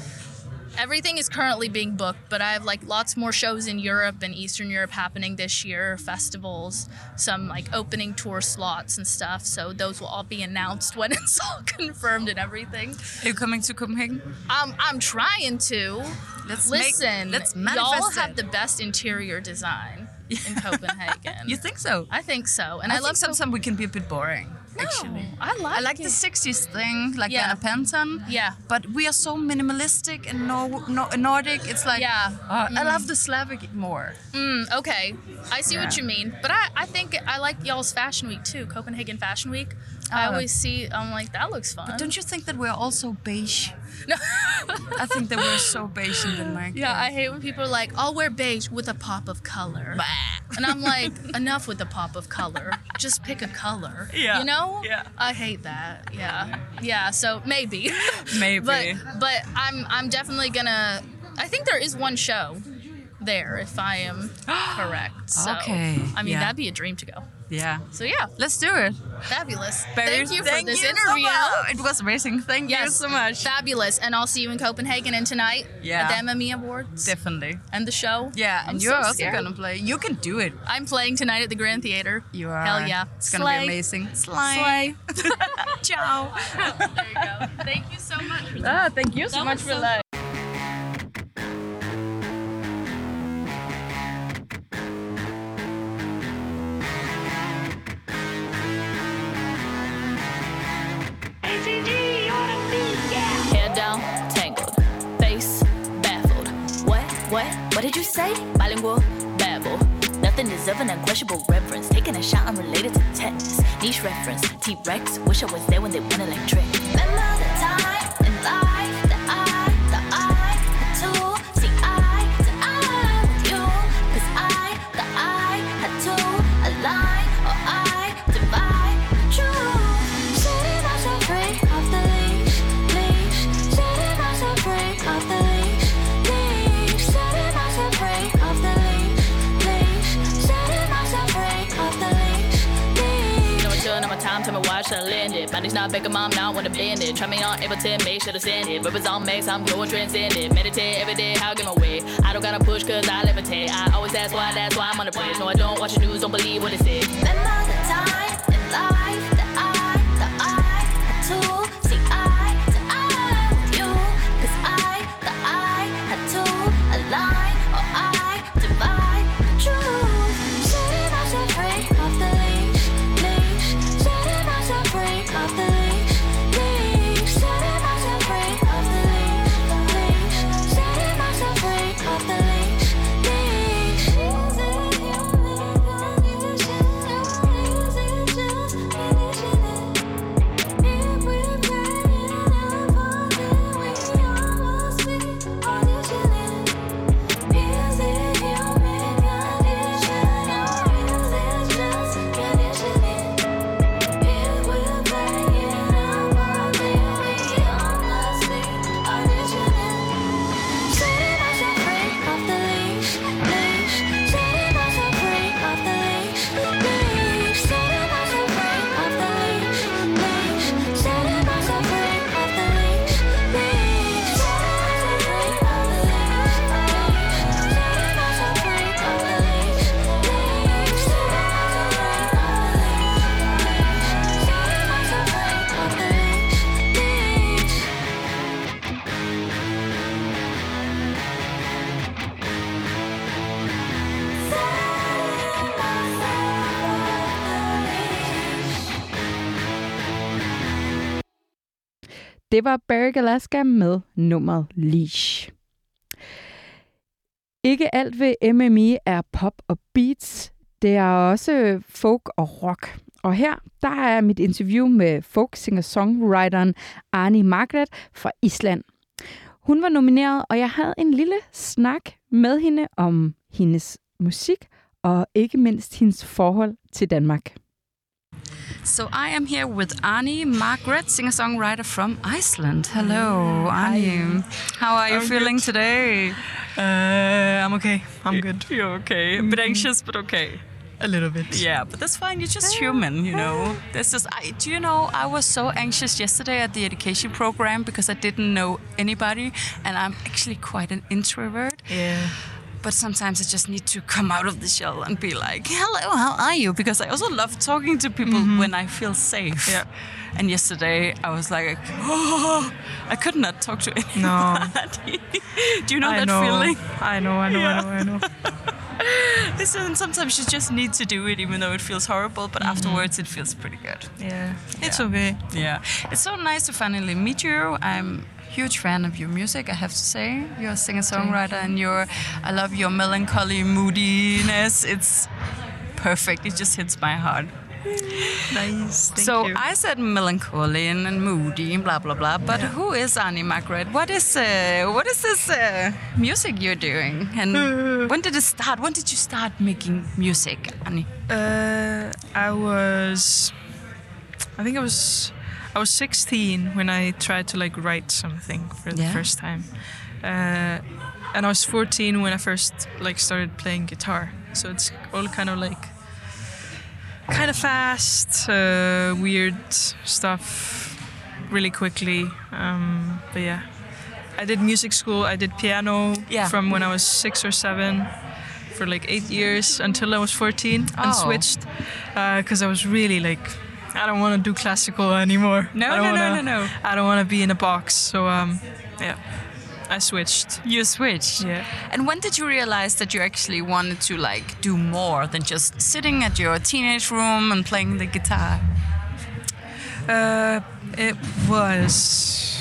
everything is currently being booked, but I have like lots more shows in Europe and Eastern Europe happening this year, festivals, some like opening tour slots and stuff. So those will all be announced when it's all confirmed and everything. Are you coming to Copenhagen? Um, I'm trying to. Let's make- Listen, let's manifest y'all have it. the best interior design in Copenhagen. You think so? I think so, and I, I, love sometimes we can be a bit boring. No, Actually, I like I like it. the '60s thing, like Yeah. Verner Panton. Yeah. But we are so minimalistic and no, no Nordic. It's like Yeah. Uh, I love the Slavic more. Mm, okay, I see what you mean, but I, I think I like y'all's Fashion Week too, Copenhagen Fashion Week. I Oh. always see, I'm like, that looks fun. But don't you think that we're also beige? No. I think that we're so beige in Denmark. yeah, I hate when people are like, I'll wear beige with a pop of color. And I'm like, enough with the pop of color. Just pick a color. Yeah, You know? yeah. I hate that. Yeah. Yeah, so maybe. Maybe. but but I'm I'm definitely gonna I think there is one show there if I am correct. So Okay, I mean yeah. that'd be a dream to go. Yeah. So yeah, Let's do it. fabulous. Berry, Thank you for thank this you so interview. much. It was amazing. Thank you so much. Fabulous. And I'll see you in Copenhagen and tonight Yeah. at the MME Awards Definitely. and the show. Yeah, I'm and you're also scared. gonna play. You can do it. I'm playing tonight at the Grand Theater. You are. Hell yeah. It's gonna be amazing. Slay. Ciao. there you go. Thank you so much for that. Ah, thank you so That much for so that. What? Did you say? Bilingual, babble. Nothing deserving unquestionable reverence. Taking a shot unrelated to tetanus. Niche reference, T Rex. Wish I was there when they went electric. Remember I land it? Body's not back, mom, now I wanna bend it. Try me on Ableton, make sure to send it. Rippers on max, I'm going transcendent. Meditate every day, how give my way. I don't gotta push cause I levitate. I always ask why, that's why I'm on the bridge. No, I don't watch the news, don't believe what it says. Remember the time in life Det var Barry Alaska med nummeret Leash. Ikke alt ved MMI er pop og beats. Det er også folk og rock. Og her, der er mit interview med folk singer-songwriteren Arni Margret fra Island. Hun var nomineret, og jeg havde en lille snak med hende om hendes musik, og ikke mindst hendes forhold til Danmark. So I am here with Arny Margret, singer-songwriter from Iceland. Hello, Arny. How are you I'm feeling good. today? Uh, I'm okay. I'm good. You're okay. A bit anxious, but okay. A little bit. Yeah, but that's fine. You're just human, you know. That's just. I, do you know? I was so anxious yesterday at the education program because I didn't know anybody, and I'm actually quite an introvert. Yeah. But sometimes I just need to come out of the shell and be like, "Hello, how are you?" Because I also love talking to people mm-hmm. when I feel safe. Yeah. And yesterday I was like, oh, I could not talk to anybody. Do you know I that know. feeling? I know. I know. I know. I know. Listen, sometimes you just need to do it, even though it feels horrible. But mm-hmm. afterwards, it feels pretty good. Yeah. It's Yeah. okay. Yeah, it's so nice to finally meet you. I'm huge fan of your music. I have to say, you're a singer-songwriter, and you're. I love your melancholy moodiness. It's perfect. It just hits my heart. Nice. Thank so you. I said melancholy and, and moody and blah blah blah. But who is Arny Margret? What is uh, what is this uh, music you're doing? And when did it start? When did you start making music, Arny? Uh, I was, I think I was, I was 16 when I tried to like write something for the Yeah. first time, uh, and I was 14 when I first like started playing guitar. So it's all kind of like, kind of fast, uh, weird stuff, really quickly. Um, but yeah, I did music school. I did piano Yeah. from when I was six or seven for like eight years until I was 14 Oh. and switched because I was really like, I don't want to do classical anymore. No, no, no, wanna, no, no. I don't want to be in a box. So um, yeah, I switched. You switched. Yeah. And when did you realize that you actually wanted to like do more than just sitting at your teenage room and playing the guitar? Uh, it was.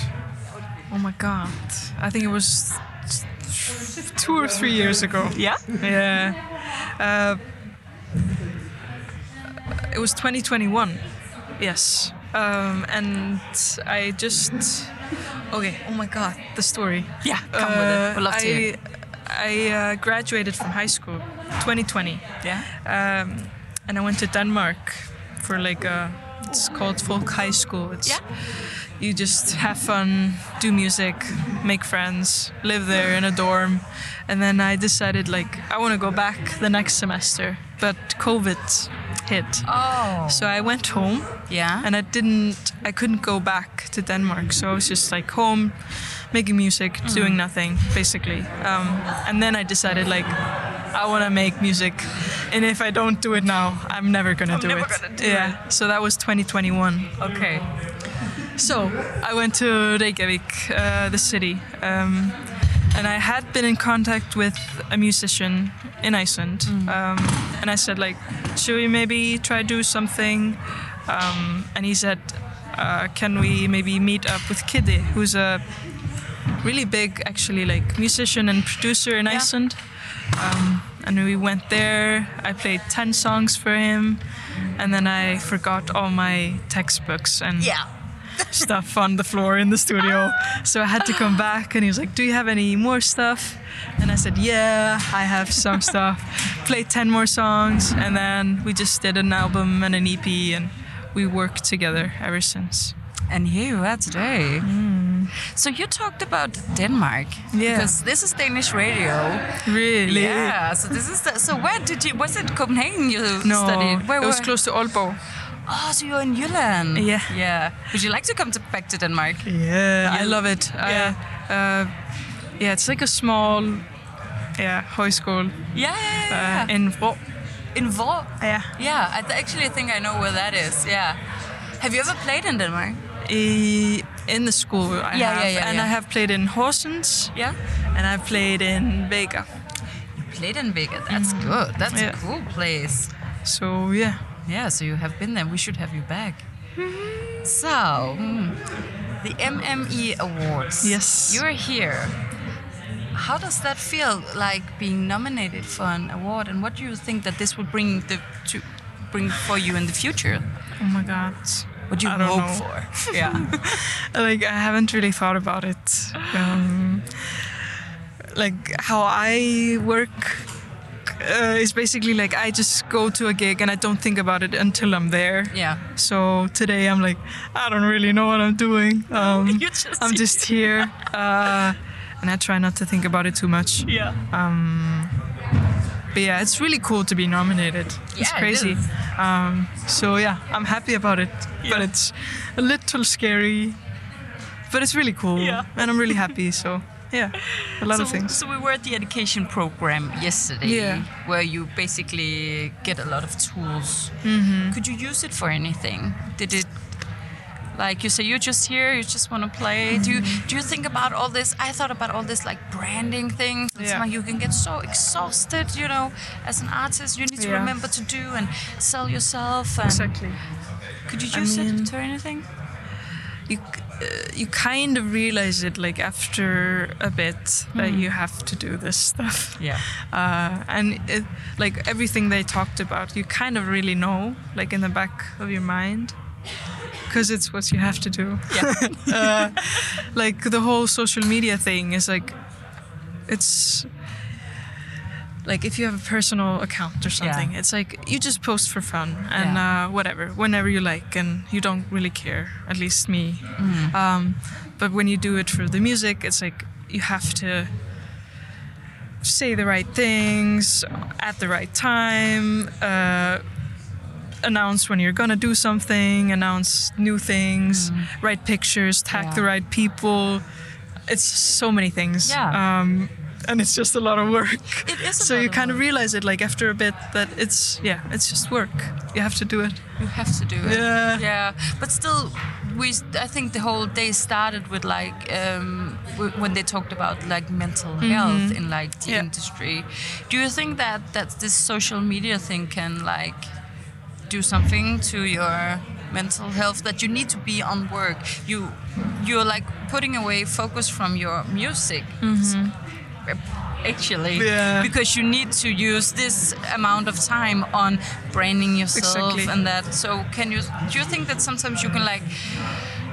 Oh my god! I think it was two or three years ago. Yeah. Yeah. Uh, it was 2021. Yes. Um, and I just. Okay. Oh my god! The story. Yeah, come with it. We'd love to I, hear. I uh, graduated from high school, 2020. Yeah. Um, and I went to Denmark for like a. It's called folk high school. It's Yeah. you just have fun, do music, make friends, live there in a dorm. And then I decided like I want to go back the next semester, but COVID kid. Oh. So I went home Yeah. and I didn't I couldn't go back to Denmark. So I was just like home making music, Mm. doing nothing basically. Um, and then I decided like I want to make music and if I don't do it now, I'm never going to do never it. gonna do yeah. it. So that was 2021. okay. So I went to Reykjavik, uh, the city, um, and I had been in contact with a musician in Iceland, um, and I said like, should we maybe try do something? Um, and he said, uh, can we maybe meet up with Kidde, who's a really big actually like musician and producer in Iceland. Um, and we went there. I played ten songs for him, and then I forgot all my textbooks and Yeah. Stuff on the floor in the studio. So I had to come back and he was like, Do you have any more stuff? And I said, Yeah, I have some stuff. Played 10 more songs and then we just did an album and an EP and we worked together ever since. And here you are today. Hmm. So you talked about Denmark. Yeah. Because this is Danish radio. Really? Yeah. So this is the, so where did you was it Copenhagen you No, studied? Where it was were- close to Aalborg. Oh, so you're in Jylland. Yeah. Yeah. Would you like to come to, back to Denmark? Yeah, I love it. Yeah. I, uh, yeah, it's like a small, yeah, højskole Yeah, yeah, yeah. uh, in Vrå. in Vor. Yeah. Yeah, I th- actually think I know where that is. Yeah. Have you ever played in Denmark? In the school I Yeah, have, yeah, yeah, and yeah. I have played in Horsens, Yeah. and I've played in Vega. You played in Vega. That's good. That's Yeah. a cool place. So yeah, Yeah, so you have been there. We should have you back. So, hmm, the MME Awards. Yes. You're here. How does that feel like being nominated for an award and what do you think that this will bring the to bring for you in the future? oh my god. What do you hope know. for? Yeah. like I haven't really thought about it. Um, like how I work uh, is basically like I just go to a gig and I don't think about it until I'm there. yeah. So today I'm like I don't really know what I'm doing. Um, just I'm just here, uh, and I try not to think about it too much. Yeah. Um, but yeah, it's really cool to be nominated. it's Yeah, it crazy. is. um, so yeah, I'm happy about it, but it's a little scary. But it's really cool, Yeah. and I'm really happy. So yeah, a lot so, of things. So we were at the education program yesterday, Yeah. where you basically get a lot of tools. Mm-hmm. Could you use it for anything? Did it, like you say, you're just here, you just want to play? Do you Mm-hmm. do you think about all this? I thought about all this like branding things. It's Yeah. like you can get so exhausted, you know, as an artist. You need to Yeah. remember to do and sell yourself. And Exactly. Could you I use mean- it for anything? you you kind of realize it like after a bit that you have to do this stuff. Yeah. Uh, and it, like everything they talked about, you kind of really know, like in the back of your mind, because it's what you have to do. Yeah. uh, like the whole social media thing is like, it's like if you have a personal account or something, it's like you just post for fun and Yeah. uh, whatever, whenever you like, and you don't really care. At least me. Um, but when you do it for the music, it's like you have to say the right things at the right time. Uh, announce when you're gonna do something, announce new things, write pictures, tag Yeah. the right people. It's so many things. Yeah. Um, and it's just a lot of work. It is a so lot you kind of realize it like after a bit that it's yeah, it's just work. You have to do it. You have to do it. Yeah. Yeah, but still, we. I think the whole day started with like um, w- when they talked about like mental health in like the Yeah. industry. Do you think that that this social media thing can like do something to your mental health that you need to be on work? You you're like putting away focus from your music. Actually, Yeah. because you need to use this amount of time on branding yourself Exactly. and that. So, can you do you think that sometimes you can like,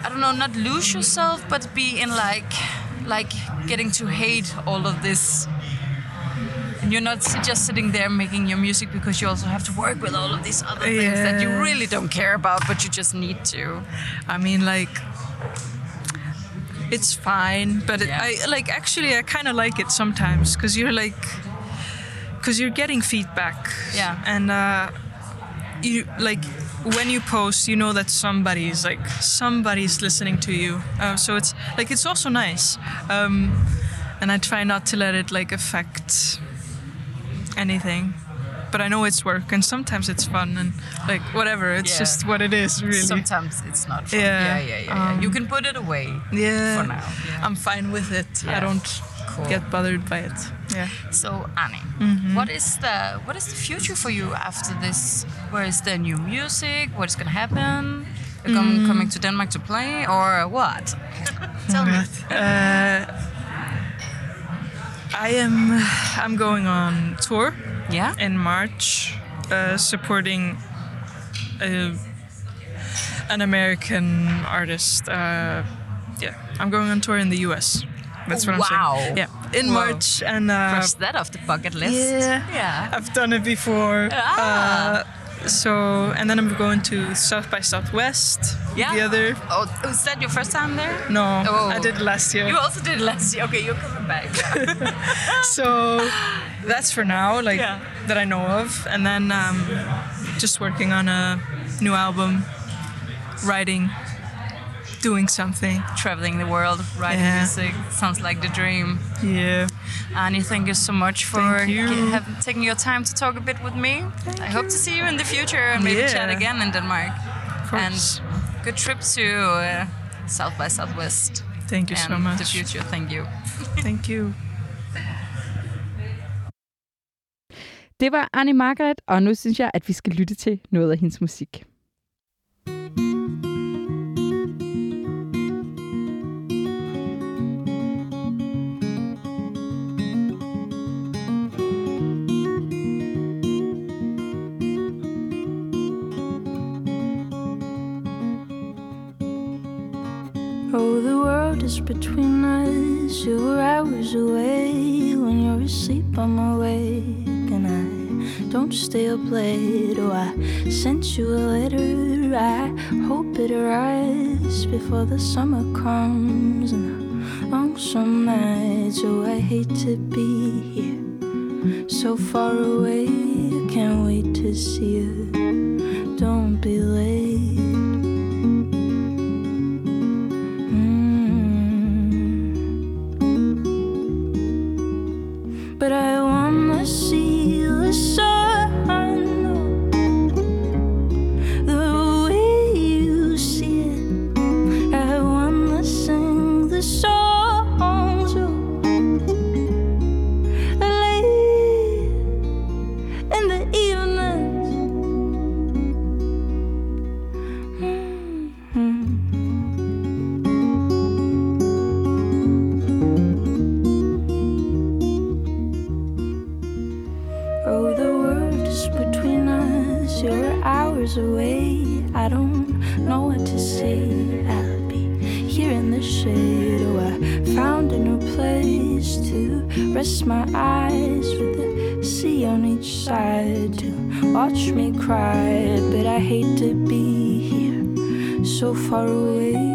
I don't know, not lose yourself, but be in like, like getting to hate all of this, and you're not just sitting there making your music because you also have to work with all of these other things that you really don't care about, but you just need to. I mean, like, it's fine, but it, I like actually I kind of like it sometimes because you're like, because you're getting feedback. Yeah. And uh, you like when you post, you know that somebody's like somebody's listening to you. Uh, so it's like it's also nice, um, and I try not to let it like affect anything. But I know it's work, and sometimes it's fun, and like whatever. It's Yeah. just what it is, really. Sometimes it's not fun. Yeah, Yeah, yeah, yeah. yeah. you um, can put it away yeah, for now. Yeah. I'm fine with it. I don't Cool. get bothered by it. Yeah. So Arny, Mm-hmm. what is the what is the future for you after this? Where is the new music? What is gonna happen? You're Mm. coming to Denmark to play or what? Tell me. Uh, I am. I'm going on tour Yeah. in March, uh, supporting uh, an American artist. Uh, yeah, I'm going on tour in the U.S. That's what I'm Wow. saying. Yeah, in Whoa. March, and uh, Cross that off the bucket list. yeah. Yeah. I've done it before. Ah. Uh, so, and then I'm going to South by Southwest. Yeah. The other. Oh, was that your first time there? No, Oh. I did it last year. You also did it last year. Okay, you're coming back. Yeah. so that's for now, like Yeah. that I know of, and then um, just working on a new album, writing, doing something. Traveling the world, writing Yeah. music. Sounds like the dream. Yeah, Annie, thank you so much for Thank you. have, taking your time to talk a bit with me. I hope to see you in the future and maybe Yeah. chat again in Denmark. of course. And good trip to uh, South by Southwest. Thank you and so much. the future. Thank you. Thank you. Det var Annie Margaret, og nu synes jeg, at vi skal lytte til noget af hendes musik. Oh, the world is between us. You're hours away. When you're asleep, I'm awake. And I don't stay up late. Oh, I sent you a letter. I hope it arrives before the summer comes. And the lonesome nights. Oh, I hate to be here. So far away. I can't wait to see you. Don't be late. Rest my eyes with the sea on each side to watch me cry. But I hate to be here so far away.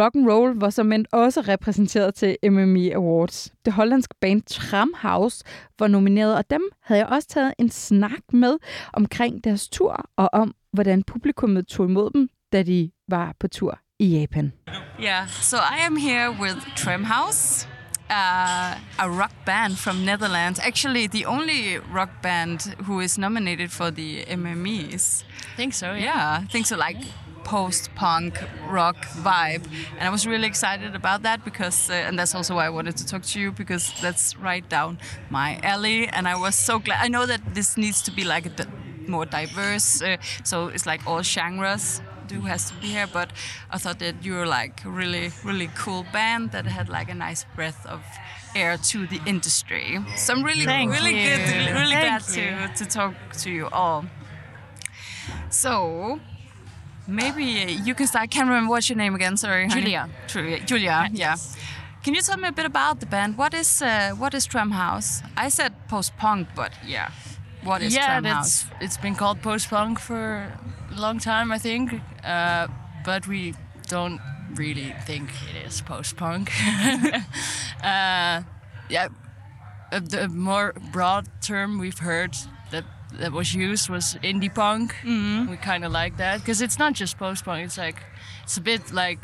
Rock and Roll var som end også repræsenteret til MME Awards. Det hollandske band Tramhouse var nomineret, og dem havde jeg også taget en snak med omkring deres tur og om, hvordan publikummet tog imod dem, da de var på tur i Japan. Yeah, so I am here with Tramhouse, uh, a rock band from Netherlands. Actually, the only rock band who is nominated for the MMEs. I think so, yeah. Yeah, I think so, like post-punk rock vibe, and I was really excited about that because, uh, and that's also why I wanted to talk to you because that's right down my alley, and I was so glad. I know that this needs to be like a more diverse, uh, so it's like all genres do has to be here, but I thought that you were like a really, really cool band that had like a nice breath of air to the industry. So I'm really, Thank really you. good, really Thank glad you. to, to talk to you all. So maybe you can start. I can't remember what's your name again. Sorry. Julia. Julia. Julia. Yeah. Can you tell me a bit about the band? What is uh, what is Tramhaus? I said post punk, but yeah, what is yeah, that's it's been called post punk for a long time, I think. Uh, but we don't really think it is post punk. uh, yeah, the more broad term we've heard that that was used was indie punk. We kind of like that because it's not just post punk. It's like it's a bit like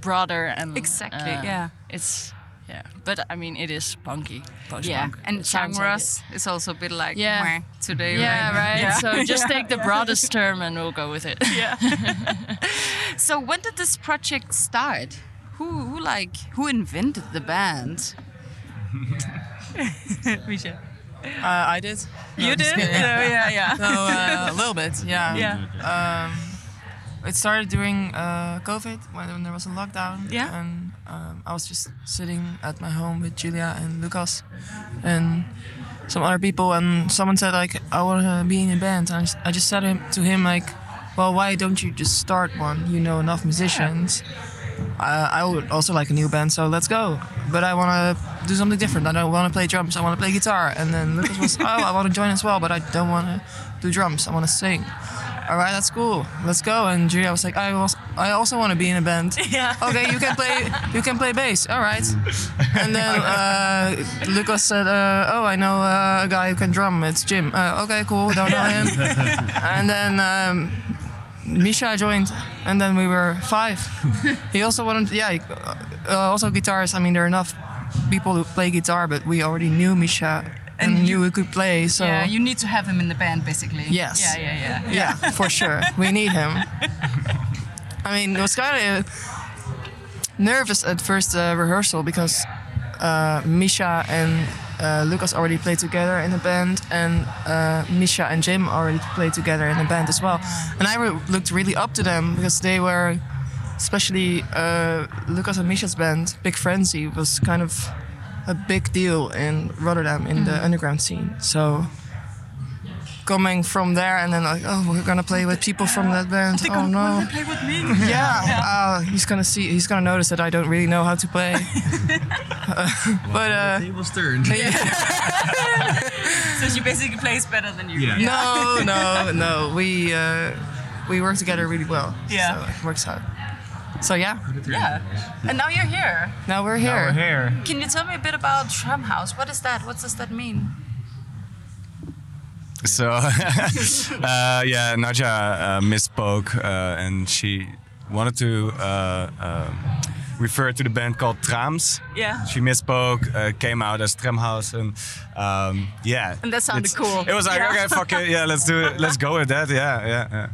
broader and Exactly, uh, yeah. It's yeah, but I mean it is punky post yeah, punk. and It sounds like genres is also a bit like Yeah. today. Yeah, right. Yeah. So just take the broadest term and we'll go with it. Yeah. so when did this project start? Who, who like who invented the band? Uh, I did. No, You did? kidding. No, yeah, yeah. No, uh, a little bit, yeah. Yeah. Um, it started during uh, COVID when, when there was a lockdown. Yeah. And um, I was just sitting at my home with Julia and Lucas and some other people, and someone said like, "I want to be in a band." And I just, said to him like, "Well, why don't you just start one? You know enough musicians." Uh, I would also like a new band, so let's go. But I want to do something different. I don't want to play drums. I want to play guitar. And then Lucas was, oh, I want to join as well, but I don't want to do drums. I want to sing. All right, that's cool. Let's go. And Julia was like, I was, I also want to be in a band. Yeah. Okay, you can play, you can play bass. All right. And then uh, Lucas said, uh, oh, I know uh, a guy who can drum. It's Jim. Uh, okay, cool. Don't know him. and then. Um, Misha joined, and then we were five. he also wanted, yeah, uh, also guitars. I mean, there are enough people who play guitar, but we already knew Misha and, And knew he could play. So yeah, you need to have him in the band, basically. Yes. Yeah, yeah, yeah. yeah, for sure, we need him. I mean, it was kind of nervous at first uh, rehearsal because uh, Misha and uh, Lucas already played together in a band, and uh, Misha and Jim already played together in a band as well. And I re- looked really up to them because they were, especially uh, Lucas and Misha's band, Big Frenzy was kind of a big deal in Rotterdam in the underground scene. So coming from there and then like, oh, we're gonna play with people from that band. Oh no. Play with me. Yeah, uh, he's gonna see. He's gonna notice that I don't really know how to play. Uh, but uh, tables turned. so she basically plays better than you. no, no, no. We uh, we work together really well. Yeah. so it works out. So yeah, Yeah. And now you're here. now we're here. Now we're here. Can you tell me a bit about Tramhaus? What is that? What does that mean? So, uh, yeah, Nadja uh, misspoke uh, and she wanted to uh, uh, refer to the band called Trams. Yeah. She misspoke, uh, came out as Tramhaus, and um, yeah. And that sounded it's- cool. It was like, Yeah. okay, fuck it, yeah, let's do it, let's go with that, yeah, yeah, yeah.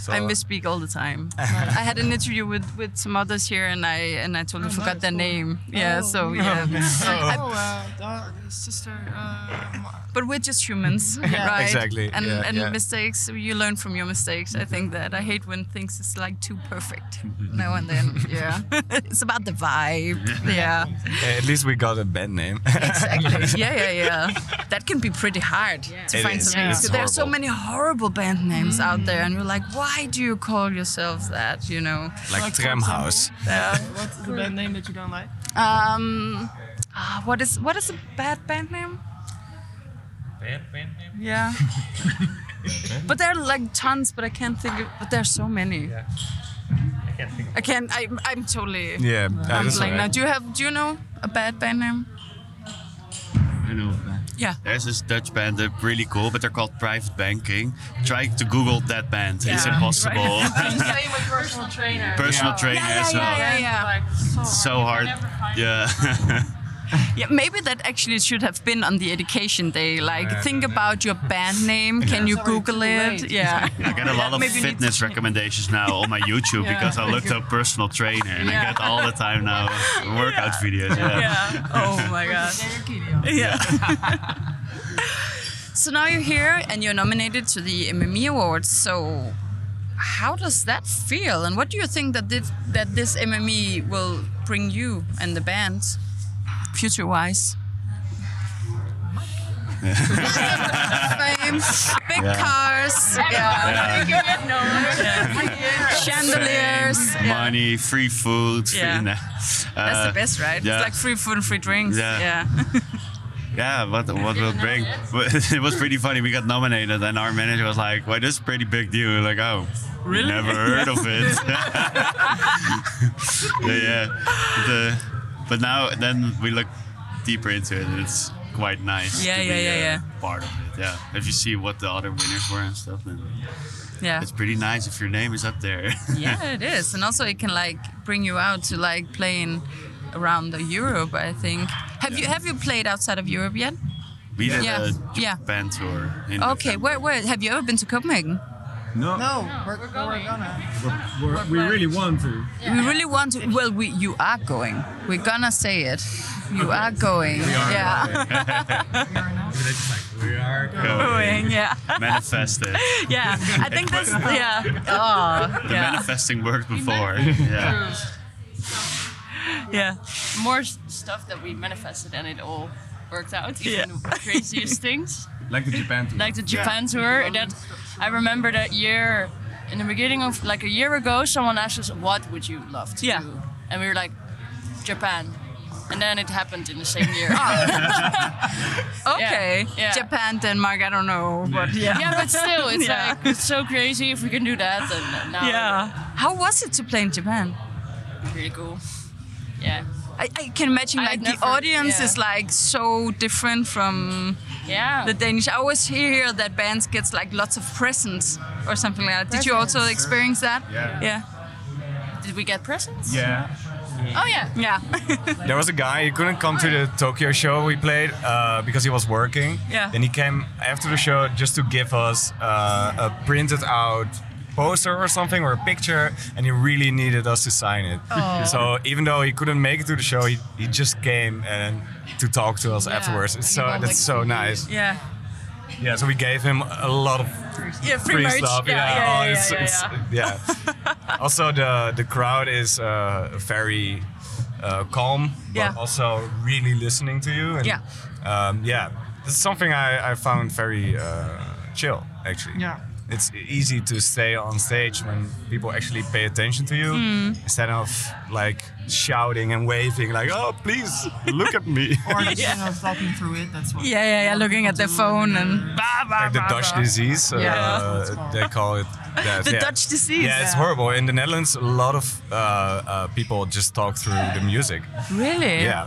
So, I misspeak all the time. I had an interview with, with some others here, and I and I totally forgot their name. Yeah, so yeah. I- Oh, uh, da- sister. Uh, but we're just humans, right? Exactly, And yeah, and yeah. mistakes, you learn from your mistakes. I think that I hate when things is like too perfect now and then. Yeah, it's about the vibe. Yeah, yeah, at least we got a band name. exactly. Yeah, yeah, yeah. That can be pretty hard to It find is, some names. it's There are so many horrible band names out there, and you're like, why do you call yourself that? You know. like Tramhaus. Yeah. what's the band name that you don't like? Um, ah, what is what is a bad band name? Bad band name? Yeah. but there are like tons, but I can't think of. But there are so many. Yeah. I can't. Think. Of I, can't. I'm totally. Yeah, I'm that's blank now. Do you have? Do you know a bad band name? I know. Yeah. There's this Dutch band, they're really cool, but they're called Private Banking. Try to Google that band. It's Yeah. impossible. Same with personal trainer. Personal trainer Yeah, as well. yeah, yeah, yeah. So hard. Yeah. Yeah, maybe that actually should have been on the education day. Like, think about your band name. Can you Google it? Yeah. I get a lot of Maybe we fitness recommendations now on my YouTube Yeah. because I looked up personal trainer and I Yeah. get all the time now workout videos. Yeah. Yeah. Oh my god. Yeah. so now you're here and you're nominated to the MME Awards. So how does that feel? And what do you think that this, that this MME will bring you and the band future-wise? Fame, big Yeah. cars, yeah. chandeliers. yeah. Money, free food. Yeah. Free, That's the uh, best, right? Yeah. It's like free food and free drinks. Yeah. yeah. Yeah, what what will bring? It was pretty funny. We got nominated, and our manager was like, "Well, this is a pretty big deal." We're like, "Oh, Really? Never heard of it." yeah, yeah. The, but now, then we look deeper into it, and it's quite nice. Yeah, to yeah, be, yeah, uh, yeah. Part of it, yeah. If you see what the other winners were and stuff, then Yeah. it's pretty nice if your name is up there. yeah, it is, and also it can like bring you out to like playing around the Europe. I think. Have you have you played outside of Europe yet? we did Yeah. a Yeah. Japan tour. In Okay, where where have you ever been to Copenhagen? No. No, we're, we're gonna. We're, we really want to. We really want to. Well, we you are going. We're gonna say it. You are going. Yeah. we are going. Yeah. Manifest it. Yeah. I think that's yeah. Oh. The Yeah. manifesting worked before. Yeah. Yeah. More stuff that we manifested and it all worked out. Even Yeah. the craziest things. Like the Japan tour. Like the Japan tour. That I remember that year in the beginning of like a year ago, someone asked us, "What would you love to Yeah. do?" And we were like, "Japan." And then it happened in the same year. Ah. Okay. yeah. Japan, Denmark. I don't know, but yeah. yeah, but still, it's Yeah. like it's so crazy if we can do that. Then now, Yeah. How was it to play in Japan? really cool. Yeah, I, I can imagine like had the audience yeah. is like so different from yeah. the Danish. I always hear that bands gets like lots of presents or something like that. Did you also experience that? Yeah. Yeah. Did we get presents? Yeah. Oh yeah. Yeah. There was a guy, he couldn't come to the Tokyo show we played uh, because he was working. Yeah. Then he came after the show just to give us uh, a printed out poster or something or a picture and he really needed us to sign it. Oh. So even though he couldn't make it to the show, he, he just came and to talk to us afterwards. It's so that's so nice. Yeah. Yeah, so we gave him a lot of Yeah, free free stuff. Yeah, Yeah, yeah, oh, yeah, it's, yeah, it's, yeah. yeah. also, the the crowd is uh, very uh, calm, but Yeah. also really listening to you. And, Yeah. um, yeah. It's something I, I found very uh, chill, actually. Yeah. It's easy to stay on stage when people actually pay attention to you Mm. instead of like shouting and waving, like, "Oh, please look at me." Or just, you know, talking through it. That's what. Yeah, yeah, yeah. Looking at their phone and like the Dutch disease. Uh, they call it that. The yeah. Dutch disease. Yeah, it's horrible. In the Netherlands, a lot of uh, uh, people just talk through the music. Really? Yeah.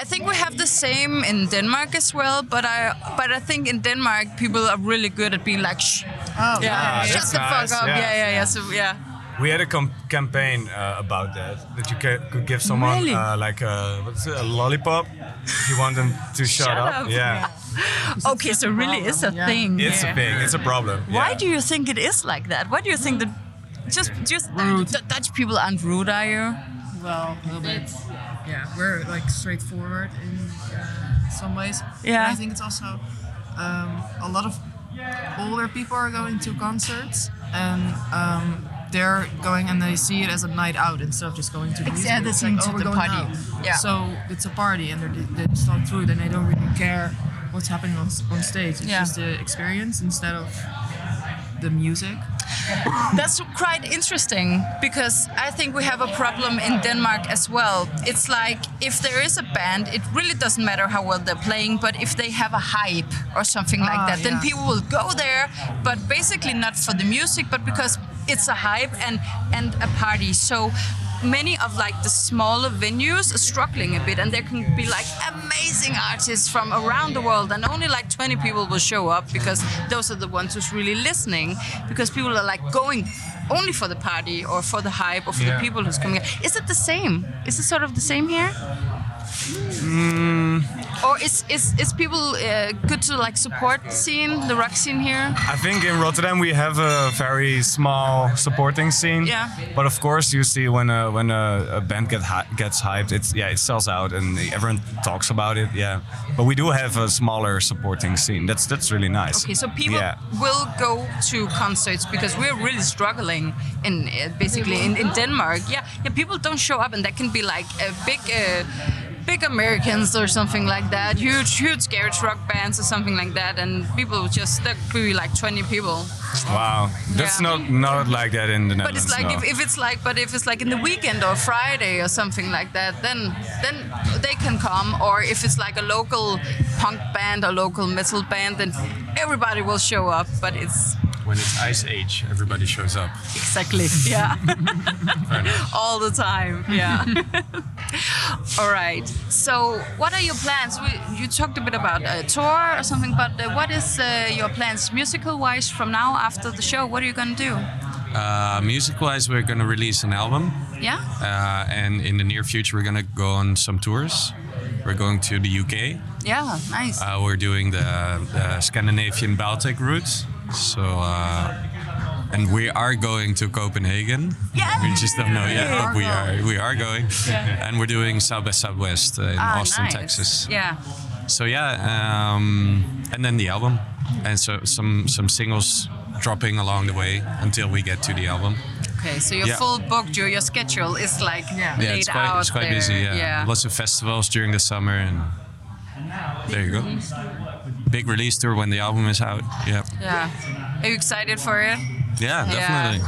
I think we have the same in Denmark as well, but I but I think in Denmark people are really good at being like shh. Oh, yeah, Ah, shut that's the fuck up. yeah. Yeah, yeah, yeah. So yeah. We had a com- campaign uh, about that. That you ca- could give someone Really? uh, like a, what's it, a lollipop if you want them to shut, Shut up. up. Yeah. Okay, so really it's a thing. It's a thing. It's a problem. Why do you think it is like that? Why do you think that just just D- Dutch people aren't rude, are you? Well, a little bit. Yeah, we're like straightforward in uh, some ways. Yeah. But I think it's also um, a lot of older people are going to concerts and um, they're going and they see it as a night out instead of just going to the music. Yeah, It's like, to oh, we're the going party. out. Yeah. So it's a party and they're, they just talk through it and they don't really care what's happening on, on stage. It's Yeah. just the experience instead of the music. That's quite interesting because I think we have a problem in Denmark as well. It's like if there is a band, it really doesn't matter how well they're playing, but if they have a hype or something like Ah, that, then people will go there, but basically not for the music, but because it's a hype and and a party. So many of like the smaller venues are struggling a bit and there can be like amazing artists from around the world and only like 20 people will show up because those are the ones who's really listening because people are like going only for the party or for the hype or for Yeah. the people who's coming is it the same is it sort of the same here Mm, or is is, is people uh, good to like support the scene the rock scene here I think in Rotterdam we have a very small supporting scene. Yeah. But of course, you see when a when a, a band get hy- gets hyped, it's yeah, it sells out and everyone talks about it. Yeah. But we do have a smaller supporting scene. That's that's really nice. Okay, so people Yeah. will go to concerts because we're really struggling in uh, basically in, in Denmark. Yeah, yeah, people don't show up, and that can be like a big. Uh, Big Americans or something like that, huge, huge garage rock bands or something like that, and people just there could be like 20 people. Wow. That's Yeah. not not like that in the Netherlands. But Netherlands. it's like no. if, if it's like, but if it's like in the weekend or Friday or something like that, then then they can come. Or if it's like a local punk band or local metal band, then everybody will show up. But it's When it's Iceage, everybody shows up. Exactly. Yeah. All the time. Yeah. All right. So, what are your plans? We, you talked a bit about a tour or something, but uh, what is uh, your plans musical-wise from now after the show? What are you gonna do? Uh, music wise, we're going to release an album. Yeah. Uh, and in the near future, we're going to go on some tours. We're going to the UK. Yeah. Nice. Uh, we're doing the, the Scandinavian Baltic route. So, uh, and we are going to Copenhagen. Yeah. We just don't know yet, but we are we are going. Yeah. And we're doing South by Southwest uh, in Ah, Austin, nice. Texas. Yeah. So yeah, um, and then the album, and so some some singles dropping along the way until we get to the album. Okay. So you're Yeah. full booked. Your your schedule is like Yeah, laid it's quite out it's quite there. busy. Yeah. Yeah. lots of festivals during the summer, and there you go. Big release tour when the album is out. Yeah, Yeah. Are you excited for it? yeah, Yeah. definitely.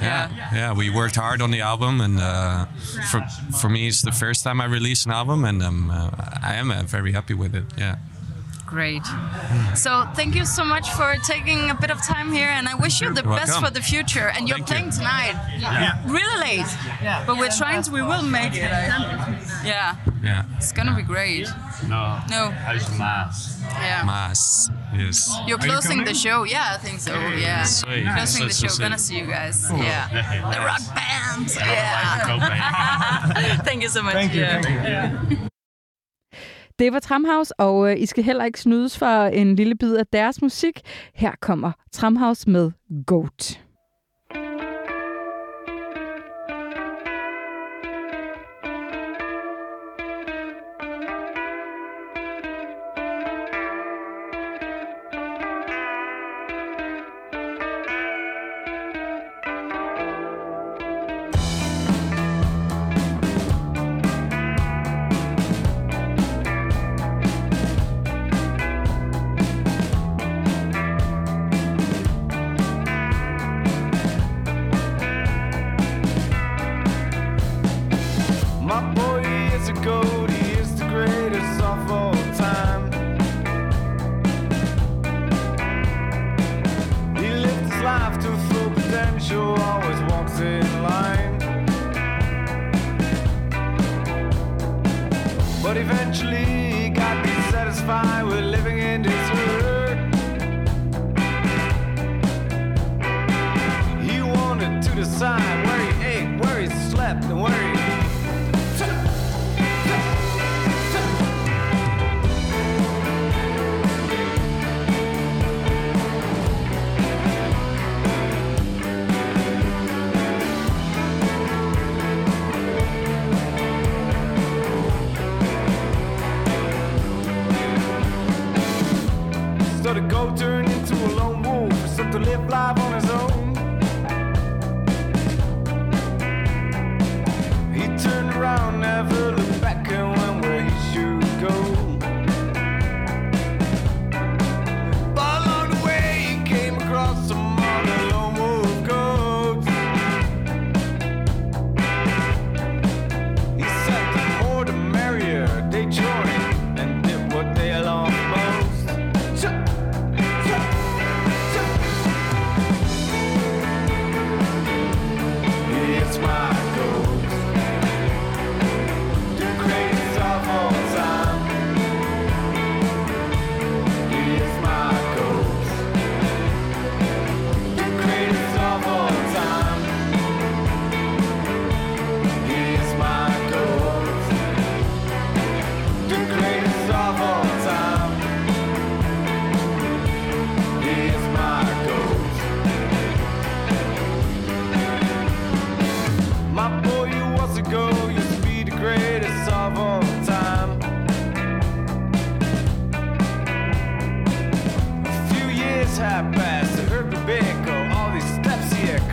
Yeah, yeah. We worked hard on the album, and uh, for for me, it's the first time I release an album, and um, uh, I am uh, very happy with it. Yeah. Great. So thank you so much for taking a bit of time here, and I wish you the You're best welcome. for the future. And you're Thank you. playing tonight, Yeah. really late, yeah. but we're trying to. We will make it. Yeah, Yeah. it's gonna be great. No. No. Huize Maas. Yeah. Maas. Yes. You're closing the show. Yeah, I think so. Yeah. Sweet. Closing the So- so show. sweet. Gonna see you guys. Cool. Yeah. The rock band. like Yeah. Thank you so much. Thank you, Yeah. thank you. Det var Tramhaus, og øh, I skal heller ikke snydes for en lille bid af deres musik. Her kommer Tramhaus med Goat.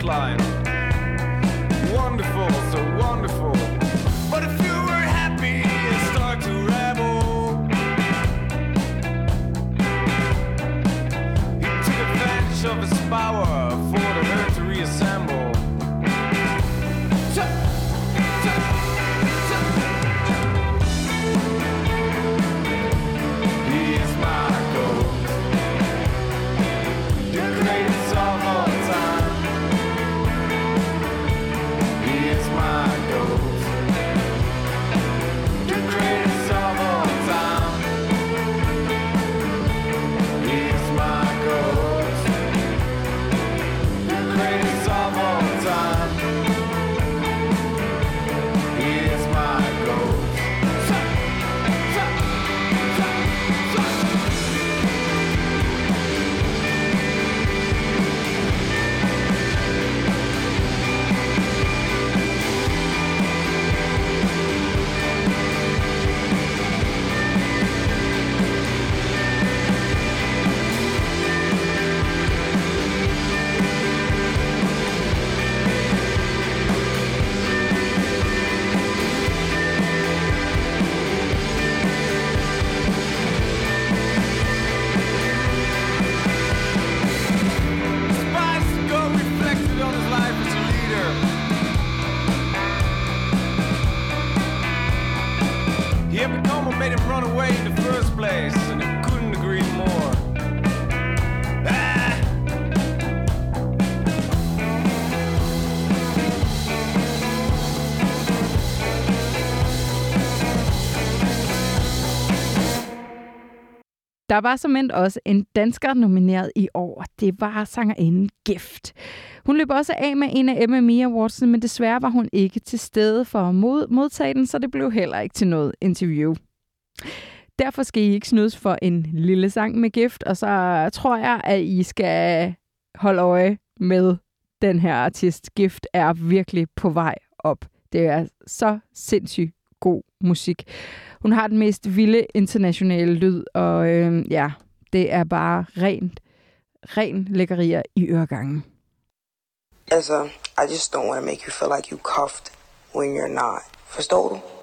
Coastline. Der var som endt også en dansker nomineret i år. Det var sangerinden Gift. Hun løb også af med en af MMI Awards, men desværre var hun ikke til stede for at mod- modtage den, så det blev heller ikke til noget interview. Derfor skal I ikke snydes for en lille sang med Gift, og så tror jeg, at I skal holde øje med den her artist. Gift er virkelig på vej op. Det er så sindssygt god musik. Hun har den mest vilde internationale lyd, og øh, ja, det er bare rent, ren lækkerier i øregangen. Altså, I just don't want to make you feel like you cuffed when you're not. Forstår du?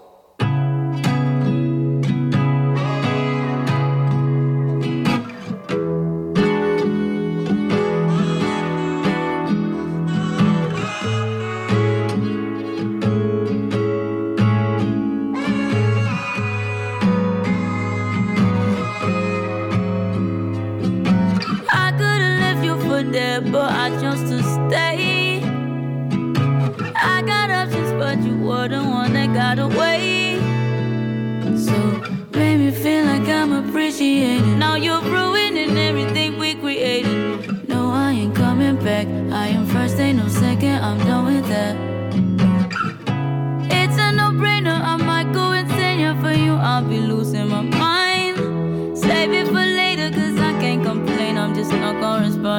For but I chose to stay. I got options, but you were the one that got away.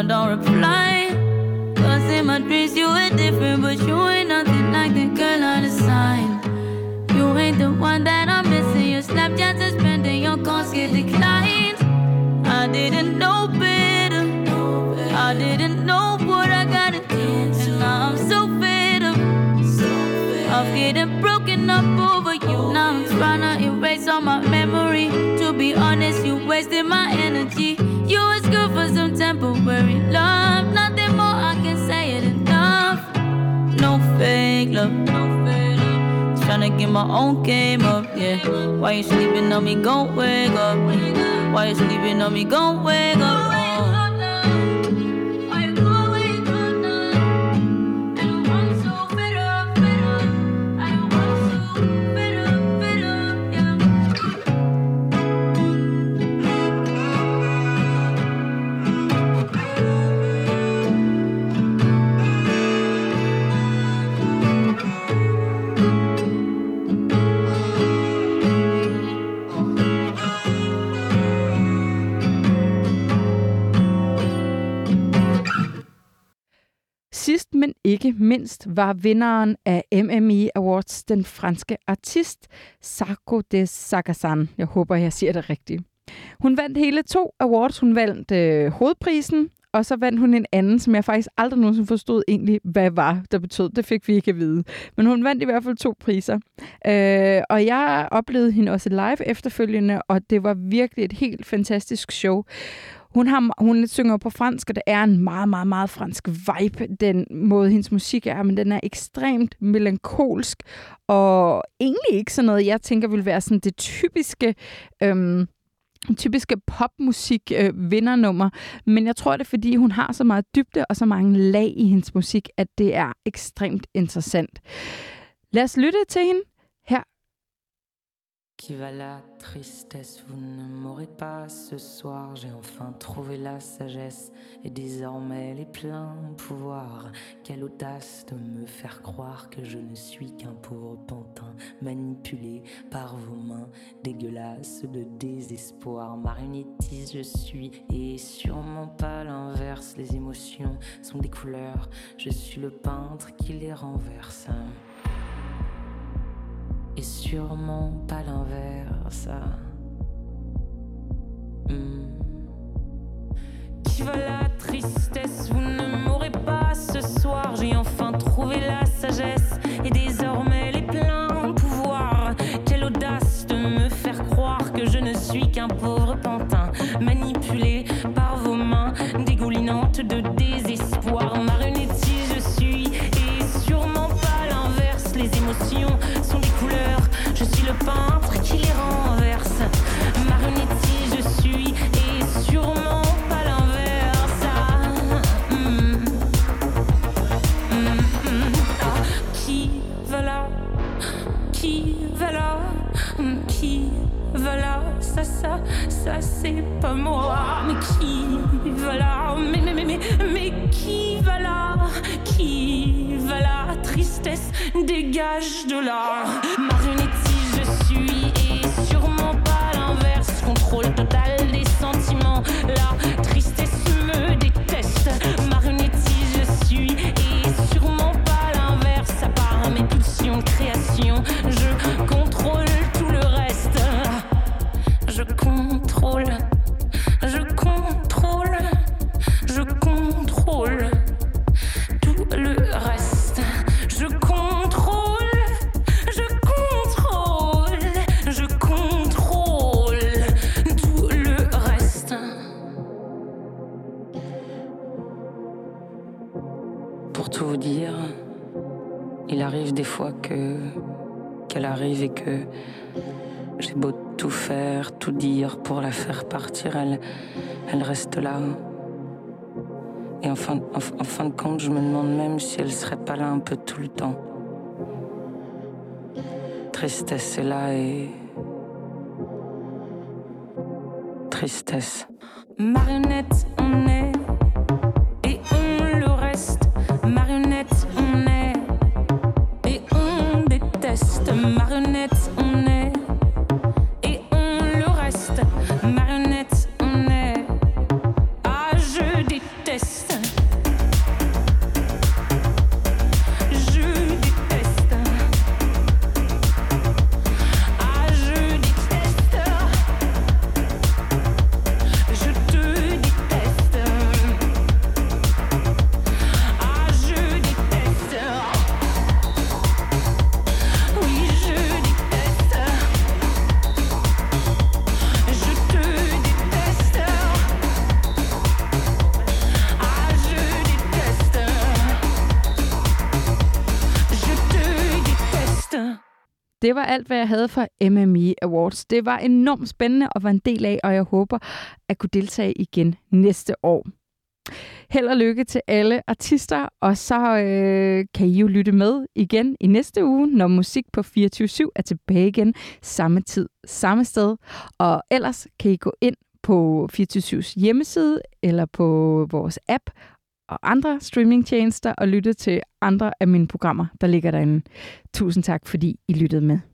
Respond reply. Cause in my dreams you were different, but you ain't nothing like the girl on the sign. You ain't the one that I'm missing. Your Snapchat suspended, your calls get declined. I didn't know better. I didn't know what I gotta do. And now I'm so fed up. Of getting broken up over you. Now I'm trying to erase all my memory. To be honest, you wasted my energy. Temporary love. Nothing more, I can say it enough. No fake love. No fake love. Tryna get my own game up, yeah. Why you sleeping on me? Go wake up. Why you sleeping on me? Go wake up. Men ikke mindst, var vinderen af MME Awards den franske artist Sarko de Sagazan. Jeg håber, jeg siger det rigtigt. Hun vandt hele to awards. Hun vandt øh, hovedprisen og så vandt hun en anden, som jeg faktisk aldrig nogensinde forstod egentlig, hvad var, der betød. Det fik vi ikke at vide. Men hun vandt i hvert fald to priser. Øh, og jeg oplevede hende også live efterfølgende, og det var virkelig et helt fantastisk show. Hun, har, hun synger på fransk, og det er en meget, meget, meget fransk vibe, den måde, hendes musik er, men den er ekstremt melankolsk, og egentlig ikke sådan noget, jeg tænker vil være sådan det typiske... Øhm, typiske popmusik øh, vindernummer, men jeg tror det er fordi hun har så meget dybde og så mange lag i hendes musik, at det er ekstremt interessant. Lad os lytte til hende. Qui va la tristesse, vous ne m'aurez pas ce soir. J'ai enfin trouvé la sagesse et désormais les pleins pouvoirs. Quelle audace de me faire croire que je ne suis qu'un pauvre pantin manipulé par vos mains dégueulasses de désespoir. Marionnettise je suis et sûrement pas l'inverse. Les émotions sont des couleurs, je suis le peintre qui les renverse et sûrement pas l'inverse. Hmm. Qui va la tristesse? Vous ne m'aurez pas ce soir. J'ai enfin trouvé la sagesse et désormais les pleins pouvoirs. Quelle audace de me faire croire que je ne suis qu'un pauvre Et en fin, en fin de compte, je me demande même si elle serait pas là un peu tout le temps. Tristesse est là et. Tristesse. Marionnette, on est. var alt, hvad jeg havde for MME Awards. Det var enormt spændende at være en del af, og jeg håber at kunne deltage igen næste år. Held og lykke til alle artister, og så øh, kan I jo lytte med igen i næste uge, når Musik på 24 er tilbage igen, samme tid, samme sted. Og ellers kan I gå ind på 24 hjemmeside eller på vores app og andre streamingtjenester og lytte til andre af mine programmer, der ligger derinde. Tusind tak, fordi I lyttede med.